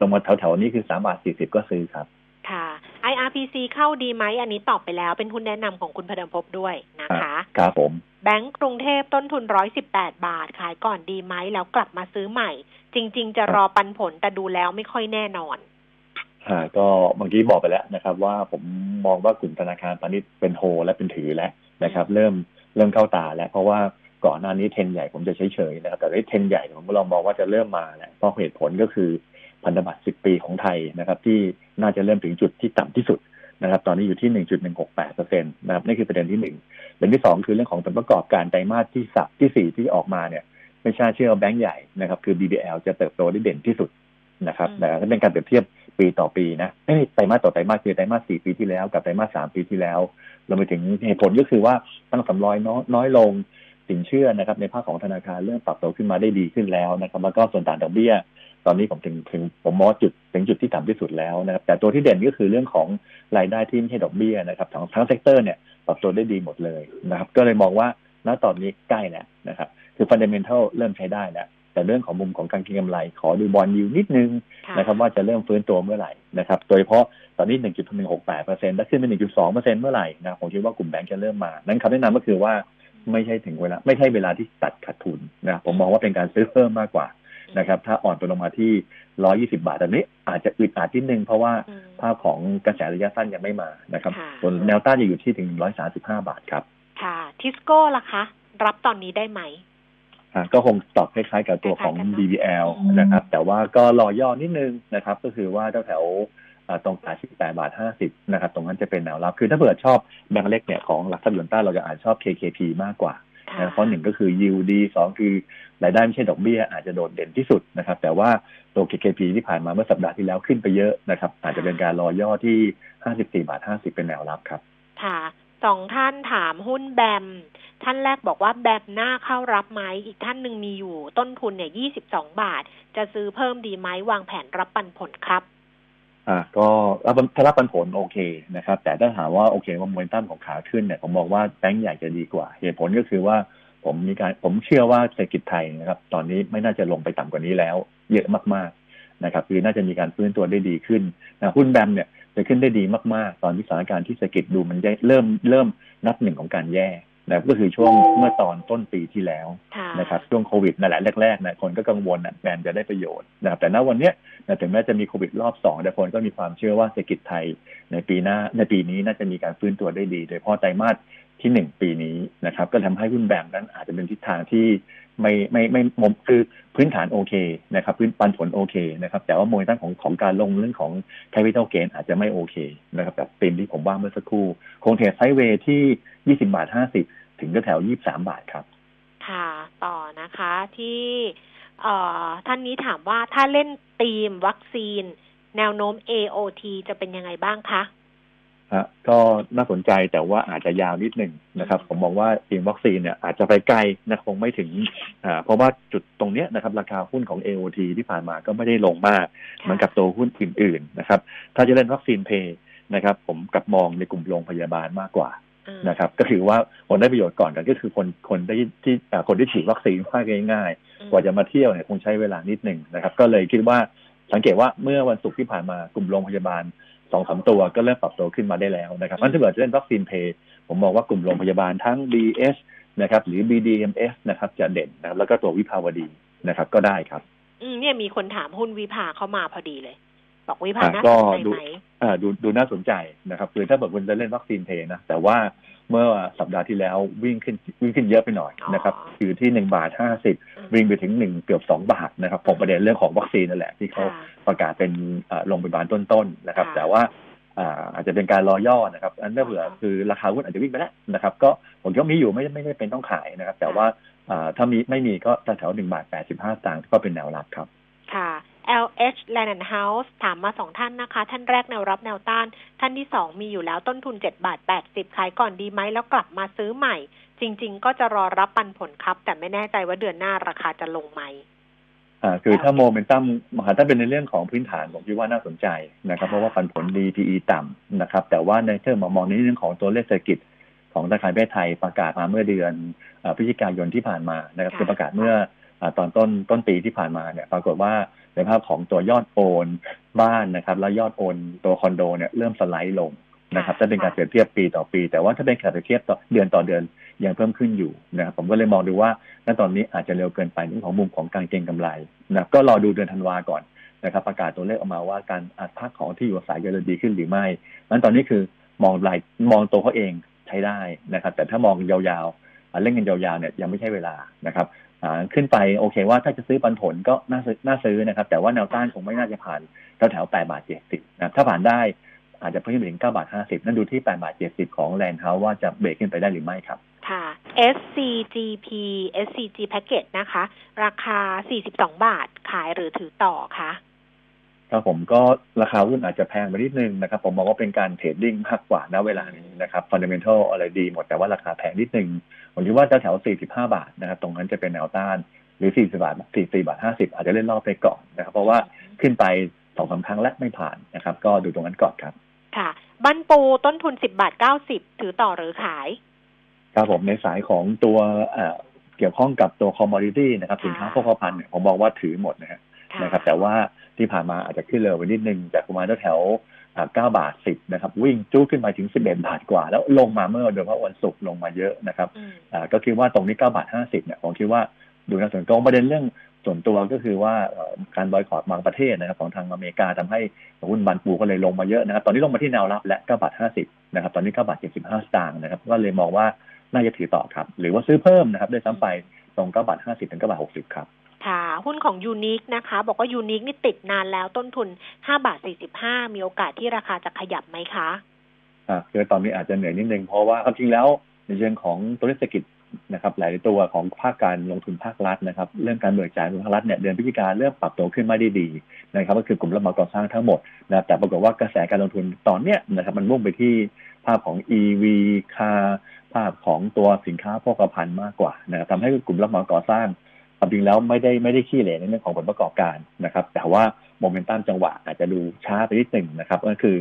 ลงมาแถวๆนี้คือสามบาทสี่สิบก็ซื้อครับ ค่ะ IRPC เข้าดีไหมอันนี้ตอบไปแล้วเป็นหุ้นแนะนำของคุณพดมภพด้วยนะคะครับผมแบงก์กรุงเทพต้นทุนร้อยสิบแปดบาทขายก่อนดีไหมแล้วกลับมาซื้อใหม่ จริง ๆ จะรอปันผลแต่ดูแล้วไม่ค่อยแน่นอนอ่าก็เมื่อกี้บอกไปแล้วนะครับ ว่าผมมองว่ากลุ่มธนาคารพาณิชย์เป็นโฮและเป็นถือแล้วนะครับ เริ่มเริ่มเข้าตาแล้ว เพราะว่าก่อนหน้านี้เทนใหญ่ผมจะเฉยๆนะครับแต่ได้เทนใหญ่ผมลองมองว่าจะเริ่มมาแล้วเพราะเหตุผลก็คือพันธบัตร 10 ปีของไทยนะครับ ที่น่าจะเริ่มถึงจุดที่ต่ำที่สุดนะครับ ตอนนี้อยู่ที่ 1.168เปอร์เซ็นต์นะครับนี่คือประเด็นที่หนึ่งประเด็นที่สองคือเรื่องของผลประกอบการไตรมาสที่สับที่สี่ที่ออกมาเนี่ย ไม่ใช่เชื่อแบงก์ใหญ่นะครับ คือ BBL จะเติบโตได้เด่นที่สุดนะครับแต่ถ้าเป็นการเปรียบเทียบปีต่อปีนะไม่ไตรมาสต่อไตรมาสคือไตรมาสสี่ปีที่แล้ว กับไตรมาสสามปีที่แล้วเราไปถึงเหตุผลก็คือว่าตั้งสำรอยน้อยลงสินเชื่อนะครับในภาคของธนาคารเริ่มปรับตัวขึ้นมาได้ดีขึ้นแล้วนะครับแล้วก็ส่วนต่างดอกเบี้ย ตอนนี้ผมถึงถึงผมมองจุดถึงจุดที่ต่ำที่สุดแล้วนะครับแต่ตัวที่เด่นก็คือเรื่องของรายได้ที่ไม่ใช่ดอกเบี้ยนะครับทั้งทั้ง sector เนี่ยปรับตัวได้ดีหมดเลยนะครับ ก็เลยมองว่าณตอนนี้ใกล้แล้วนะครับ คือ fundamental เริ่มใช้ได้แล้วแต่เรื่องของมุมของการเก็งกำไร ขอดู bond yield นิดนึงนะครับว่าจะเริ่มฟื้นตัวเมื่อไหร่นะครับโดยเฉพาะตอนนี้ 1.168เปอร์เซ็นต์ถ้าขึ้นเป็น1.2เปอร์เซ็นต์เมื่อไหร่นะผมคิดว่ากลุ่มแบงก์จะเริ่มมา นั้นคำแนะนำก็คือว่าไม่ใช่ถึงเวลาไม่ใช่เวลาที่ตัดขาดทุนนะผมมองว่าเป็นการซื้อเพิ่มมากกว่านะครับถ้าอ่อนตัวลงมาที่ร้อยี่สิบาทตอนนี้อาจจะอึดอัดนิดนึง เพราะว่าภาพของกระแสระยะสั้นยังไม่มานะครับส่วนแนวต้านจะอยู่ที่ถึงร้อยสาสิบห้าบาทครับ ค่ะทิสโก้ล่ะคะ รับตอนนี้ได้ไหม ก็คงตอบคล้ายๆกับตัวของ BBL นะครับ แต่ว่าก็รอย่อนิดนึงนะครับ ก็คือว่าแถวตรง88บาท50นะครับ ตรงนั้นจะเป็นแนวรับ คือถ้าเผื่อชอบแบงก์เล็กเนี่ยของหลักทรัพย์ยนต้าเราจะอ่านชอบ KKP มากกว่าเพราะหนึ่งก็คือ yield ดีสองคือรายได้ไม่ใช่ดอกเบี้ย อาจจะโดดเด่นที่สุดนะครับ แต่ว่าตัว KKP ที่ผ่านมาเมื่อสัปดาห์ที่แล้วขึ้นไปเยอะนะครับ อาจจะเป็นการรอย่อที่ 54บาท50 เป็นแนวรับครับค่ะ สองท่านถามหุ้นแบม ท่านแรกบอกว่าแบมหน้าเข้ารับไหม อีกท่านหนึ่งมีอยู่ต้นทุนเนี่ย22บสองบาท จะซื้อเพิ่มดีไหมวางแผนรับปันผลครับ อ่า ก็ถ้ารับปันผลโอเคนะครับ แต่ถ้าถามว่าโอเคว่าโมเมนตัมของขาขึ้นเนี่ยผมบอกว่าแบงก์ใหญ่จะดีกว่า เหตุผลก็คือว่าผมมีการผมเชื่อว่าเศรษฐกิจไทยนะครับ ตอนนี้ไม่น่าจะลงไปต่ำกว่านี้แล้ว เยอะมากๆนะครับ คือน่าจะมีการฟื้นตัวได้ดีขึ้นนะหุ้นแบมเนี่ย จะขึ้นได้ดีมากๆ ตอนที่สถานการณ์ที่เศรษฐกิจดูมันเริ่มเริ่มนับหนึ่งของการแย่นะก็คือช่วงเมื่อตอนต้นปีที่แล้วนะครับช่วงโควิดนั่นแหละแรกๆนะคนก็กังวลนะแบรนด์จะได้ประโยชน์นะครับแต่ณวันนี้นะถึงแม้จะมีโควิดรอบสองแต่คนก็มีความเชื่อว่าเศรษฐกิจไทยในปีหน้าในปีนี้น่าจะมีการฟื้นตัวได้ดี โดยเฉพาะไตรมาสที่หนึ่งปีนี้นะครับก็ทำให้หุ้นแบงก์นั้นอาจจะเป็นทิศทางที่ ไม่ไม่ไม่มมคือพื้นฐานโอเคนะครับ พื้นปันผลโอเคนะครับ แต่ว่าโมเมนตัมของของการลงเรื่องของ capital gain อาจจะไม่โอเคนะครับแบบเตีมที่ผมว่าเมื่อสักครู่คงเทรดไซด์เวย์ที่20บาท50ถึงแถว23บาทครับ ค่ะ ต่อนะคะที่เอ่อท่านนี้ถามว่าถ้าเล่นตีมวัคซีน แนวโน้ม AOT จะเป็นยังไงบ้างคะ ฮะก็น่าสนใจแต่ว่าอาจจะยาวนิดหนึ่งนะครับ ผมมองว่าทีมวัคซีนเนี่ยอาจจะไปไกลนะคงไม่ถึงอ่าเพราะว่าจุดตรงเนี้ยนะครับ ราคาหุ้นของ AOT ที่ผ่านมาก็ไม่ได้ลงมาก เหมือนกับตัวหุ้นอื่นๆนะครับ ถ้าจะเล่นวัคซีนเพย์นะครับ ผมกลับมองในกลุ่มโรงพยาบาลมากกว่าอืมนะครับ ก็คือว่าคนได้ประโยชน์ก่อนกันก็คือคนคนได้ที่อ่าคนที่ฉีดวัคซีนว่าง่ายๆ กว่าจะมาเที่ยวเนี่ยคงใช้เวลานิดหนึ่งนะครับ ก็เลยคิดว่าสังเกตว่าเมื่อวันศุกร์ที่ผ่านมากลุ่มโรงพยาบาล สองสามตัวก็เริ่มปรับตัวขึ้นมาได้แล้วนะครับงั้นถ้าเกิดจะเล่นวัคซีนเพย์ผมมองว่ากลุ่มโรงพยาบาลทั้ง BS นะครับ หรือ BDMS นะครับ จะเด่นนะครับแล้วก็ตัววิภาวดีนะครับ ก็ได้ครับ อืมเนี่ยมีคนถามหุ้นวิภาเข้ามาพอดีเลย บอกวิภาอ่าน่าก็สนใจดูไหมอ่าดูดูน่าสนใจนะครับ คือถ้าแบบคุณจะเล่นวัคซีนเพย์นะแต่ว่า เมื่อสัปดาห์ที่แล้ววิ่งขึ้นวิ่งขึ้นเยอะไปหน่อยนะครับอยู่ที่หนึ่งบาทห้าสิบอืมวิ่งไปถึงหนึ่งเกือบสองบาทนะครับผมประเด็นเรื่องของวัคซีนนั่นแหละ ที่เขาค่ะประกาศเป็นอ่าโรงพยาบาลต้นๆนะครับค่ะแต่ว่าอ่าอาจจะเป็นการรอย่อนะครับ อันนั้นเผื่อคือราคาหุ้นอาจจะวิ่งไปแล้วนะครับ ก็ผมคิดว่ามีอยู่ไม่ไม่ได้เป็นต้องขายนะครับ แต่ว่าอ่าถ้ามีไม่มีก็แถวหนึ่งบาทแปดสิบห้าสตางค์ก็เป็นแนวรับครับ ค่ะ LH Land and House ถามมาสองท่านนะคะ ท่านแรกแนวรับแนวต้าน ท่านที่สองมีอยู่แล้วต้นทุนเจ็ดบาทแปดสิบขายก่อนดีไหมแล้วกลับมาซื้อใหม่ จริง ๆ ก็จะรอรับปันผลครับ แต่ไม่แน่ใจว่าเดือนหน้าราคาจะลงไหมอ่าคือถ้าโมเมนตัมมหาถ้าเป็นในเรื่องของพื้นฐานผมคิดว่าน่าสนใจนะครับ เพราะว่าปันผลดี PE ต่ำนะครับ แต่ว่าในเชิงมามองในเรื่องของตัวเลขเศรษฐกิจของธนาคารประเทศไทยประกาศมาเมื่อเดือนอ่าพฤศจิกายนที่ผ่านมานะครับค่ะคือประกาศเมื่ออ่า ตอนต้นต้นปีที่ผ่านมาเนี่ยปรากฏว่าในภาพของตัวยอดโอนบ้านนะครับ แล้วยอดโอนตัวคอนโดเนี่ยเริ่มสไลด์ลงนะครับถ้าเป็นการเปรียบเทียบปีต่อปี แต่ว่าถ้าเป็นการเปรียบเทียบต่อเดือนต่อเดือนยังเพิ่มขึ้นอยู่นะครับผมก็เลยมองดูว่าณตอนนี้อาจจะเร็วเกินไปเรื่องของมุมของการเก็งกำไรนะครับก็รอดูเดือนธันวาก่อนนะครับ ประกาศตัวเลขออกมาว่าการอัดภาคของที่อยู่อาศัยจะดีขึ้นหรือไม่นั้นตอนนี้คือมองรายมองตัวเขาเองใช้ได้นะครับ แต่ถ้ามองยาวๆอ่าเล่นกันยาวๆเนี่ยยังไม่ใช่เวลานะครับอ่า ขึ้นไปโอเคว่าถ้าจะซื้อปันผลก็น่าซื้อน่าซื้อนะครับ แต่ว่าแนวต้านคงไม่น่าจะผ่านแถวแถวแปดบาทเจ็ดสิบนะถ้าผ่านได้อาจจะเพิ่มไปถึงเก้าบาทห้าสิบนั่นดูที่แปดบาทเจ็ดสิบของแลนด์เฮาส์ว่าจะเบรกขึ้นไปได้หรือไม่ครับ ค่ะ SCGP SCG Package นะคะ ราคาสี่สิบสองบาทขายหรือถือต่อคะ ครับผมก็ราคาหุ้นอาจจะแพงไปนิดนึงนะครับ ผมมองว่าเป็นการ trading มากกว่าณเวลานี้นะครับ fundamental อะไรดีหมดแต่ว่าราคาแพงนิดนึง ผมคิดว่าจะแถว45 บาทนะครับ ตรงนั้นจะเป็นแนวต้านหรือ 40 บาท 44 บาท 50 อาจจะเล่นรอบไปก่อนนะครับ เพราะว่าขึ้นไปสองสามครั้งและไม่ผ่านนะครับ ก็ดูตรงนั้นก่อนครับ ค่ะบ้านปูต้นทุน 10 บาท 90 ถือต่อหรือขาย ครับผมในสายของตัวเอ่อเกี่ยวข้องกับตัว commodity นะครับสินค้าโภคภัณฑ์เนี่ยผมมองว่าถือหมดนะฮะค่ะนะครับ แต่ว่า ที่ผ่านมาอาจจะขึ้นเร็วไปนิดนึงจากประมาณแถว9บาท 10 นะครับ วิ่งจู้ขึ้นมาถึง 11 บาทกว่า แล้วลงมาเมื่อโดยเฉพาะวันศุกร์ลงมาเยอะนะครับก็คิดว่าตรงนี้ 9 บาท 50 เนี่ยผมคิดว่าดูน่าสนใจประเด็นเรื่องส่วนตัวก็คือว่าการบอยคอรดบางประเทศนะครับของทางอเมริกาทำให้หุ้นบันปูก็เลยลงมาเยอะนะครับ ตอนนี้ลงมาที่แนวรับและ9บาท 50 นะครับ ตอนนี้9บาท 75 สตางค์นะครับ ก็เลยมองว่าน่าจะถือต่อครับ หรือว่าซื้อเพิ่มนะครับได้วยซ้ำไปตรง9บาท 50 ถึง9บาท 60 ครับ ค่ะหุ้นของยูนิคนะคะ บอกว่ายูนิคนี่ติดนานแล้วต้นทุน5บาท45มีโอกาสที่ราคาจะขยับไหมคะอ่าคือตอนนี้อาจจะเหนื่อยนิดนึงเพราะว่าความจริงแล้วในเชิงของตัวเลขเศรษฐกิจนะครับหลายตัวของภาคการลงทุนภาครัฐนะครับเรื่องการเบิกจ่ายของภาครัฐเนี่ยเดือนพฤศจิกาเริ่มปรับตัวขึ้นมาได้ดีนะครับก็คือกลุ่มรับเหมาก่อสร้างทั้งหมดนะแต่ปรากฏว่ากระแสการลงทุนตอนเนี้ยนะครับมันมุ่งไปที่ภาพของ EV คาภาพของตัวสินค้าโภคภัณฑ์มากกว่านะครับทำให้กลุ่มรับเหมาก่อสร้าง ความจริงแล้วไม่ได้ไม่ได้ขี้เหร่ในเรื่องของผลประกอบการนะครับ แต่ว่าโมเมนตัมจังหวะอาจจะดูช้าไปนิดหนึ่งนะครับ ก็คือ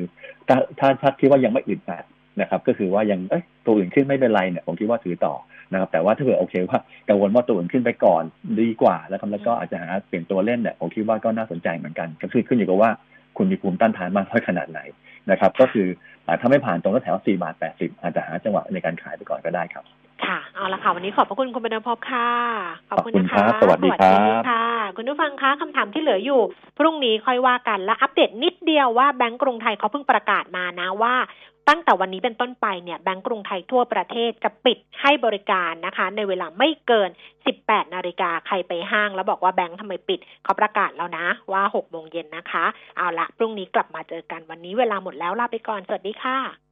ถ้าถ้าถ้าคิดว่ายังไม่อึดอัดนะครับ ก็คือว่ายังเอ้ยตัวอื่นขึ้นไม่เป็นไรเนี่ยผมคิดว่าถือต่อนะครับ แต่ว่าถ้าเผื่อโอเคว่ากังวลว่าตัวอื่นขึ้นไปก่อนดีกว่า แล้วครับแล้วก็อาจจะหาเปลี่ยนตัวเล่นเนี่ยผมคิดว่าก็น่าสนใจเหมือนกัน ก็คือขึ้นอยู่กับว่าคุณมีภูมิต้านทานมากน้อยขนาดไหนนะครับ ก็คือถ้าไม่ผ่านตรงแถว4บาท80 อาจจะหาจังหวะในการขายไปก่อนก็ได้ครับ ค่ะ เอาละค่ะ วันนี้ขอบพระคุณคุณบรรพบค่ะ ขอบคุณนะขอบคะคุณครับสวัสดีครับค่ะ คุณผู้ฟังคะคำถามที่เหลืออยู่ พรุ่งนี้ค่อยว่ากันและอัปเดตนิดเดียวว่าแบงก์กรุงไทยเขาเพิ่งประกาศมานะว่าตั้งแต่วันนี้เป็นต้นไปเนี่ยแบงก์กรุงไทยทั่วประเทศจะปิดให้บริการนะคะ ในเวลาไม่เกิน 18 นาฬิกาใครไปห้าง แล้วบอกว่าแบงก์ทำไมปิดเขาประกาศแล้วนะ ว่า 6 โมงเย็นนะคะ เอาละพรุ่งนี้กลับมาเจอกันวันนี้เวลาหมดแล้วลาไปก่อน สวัสดีค่ะ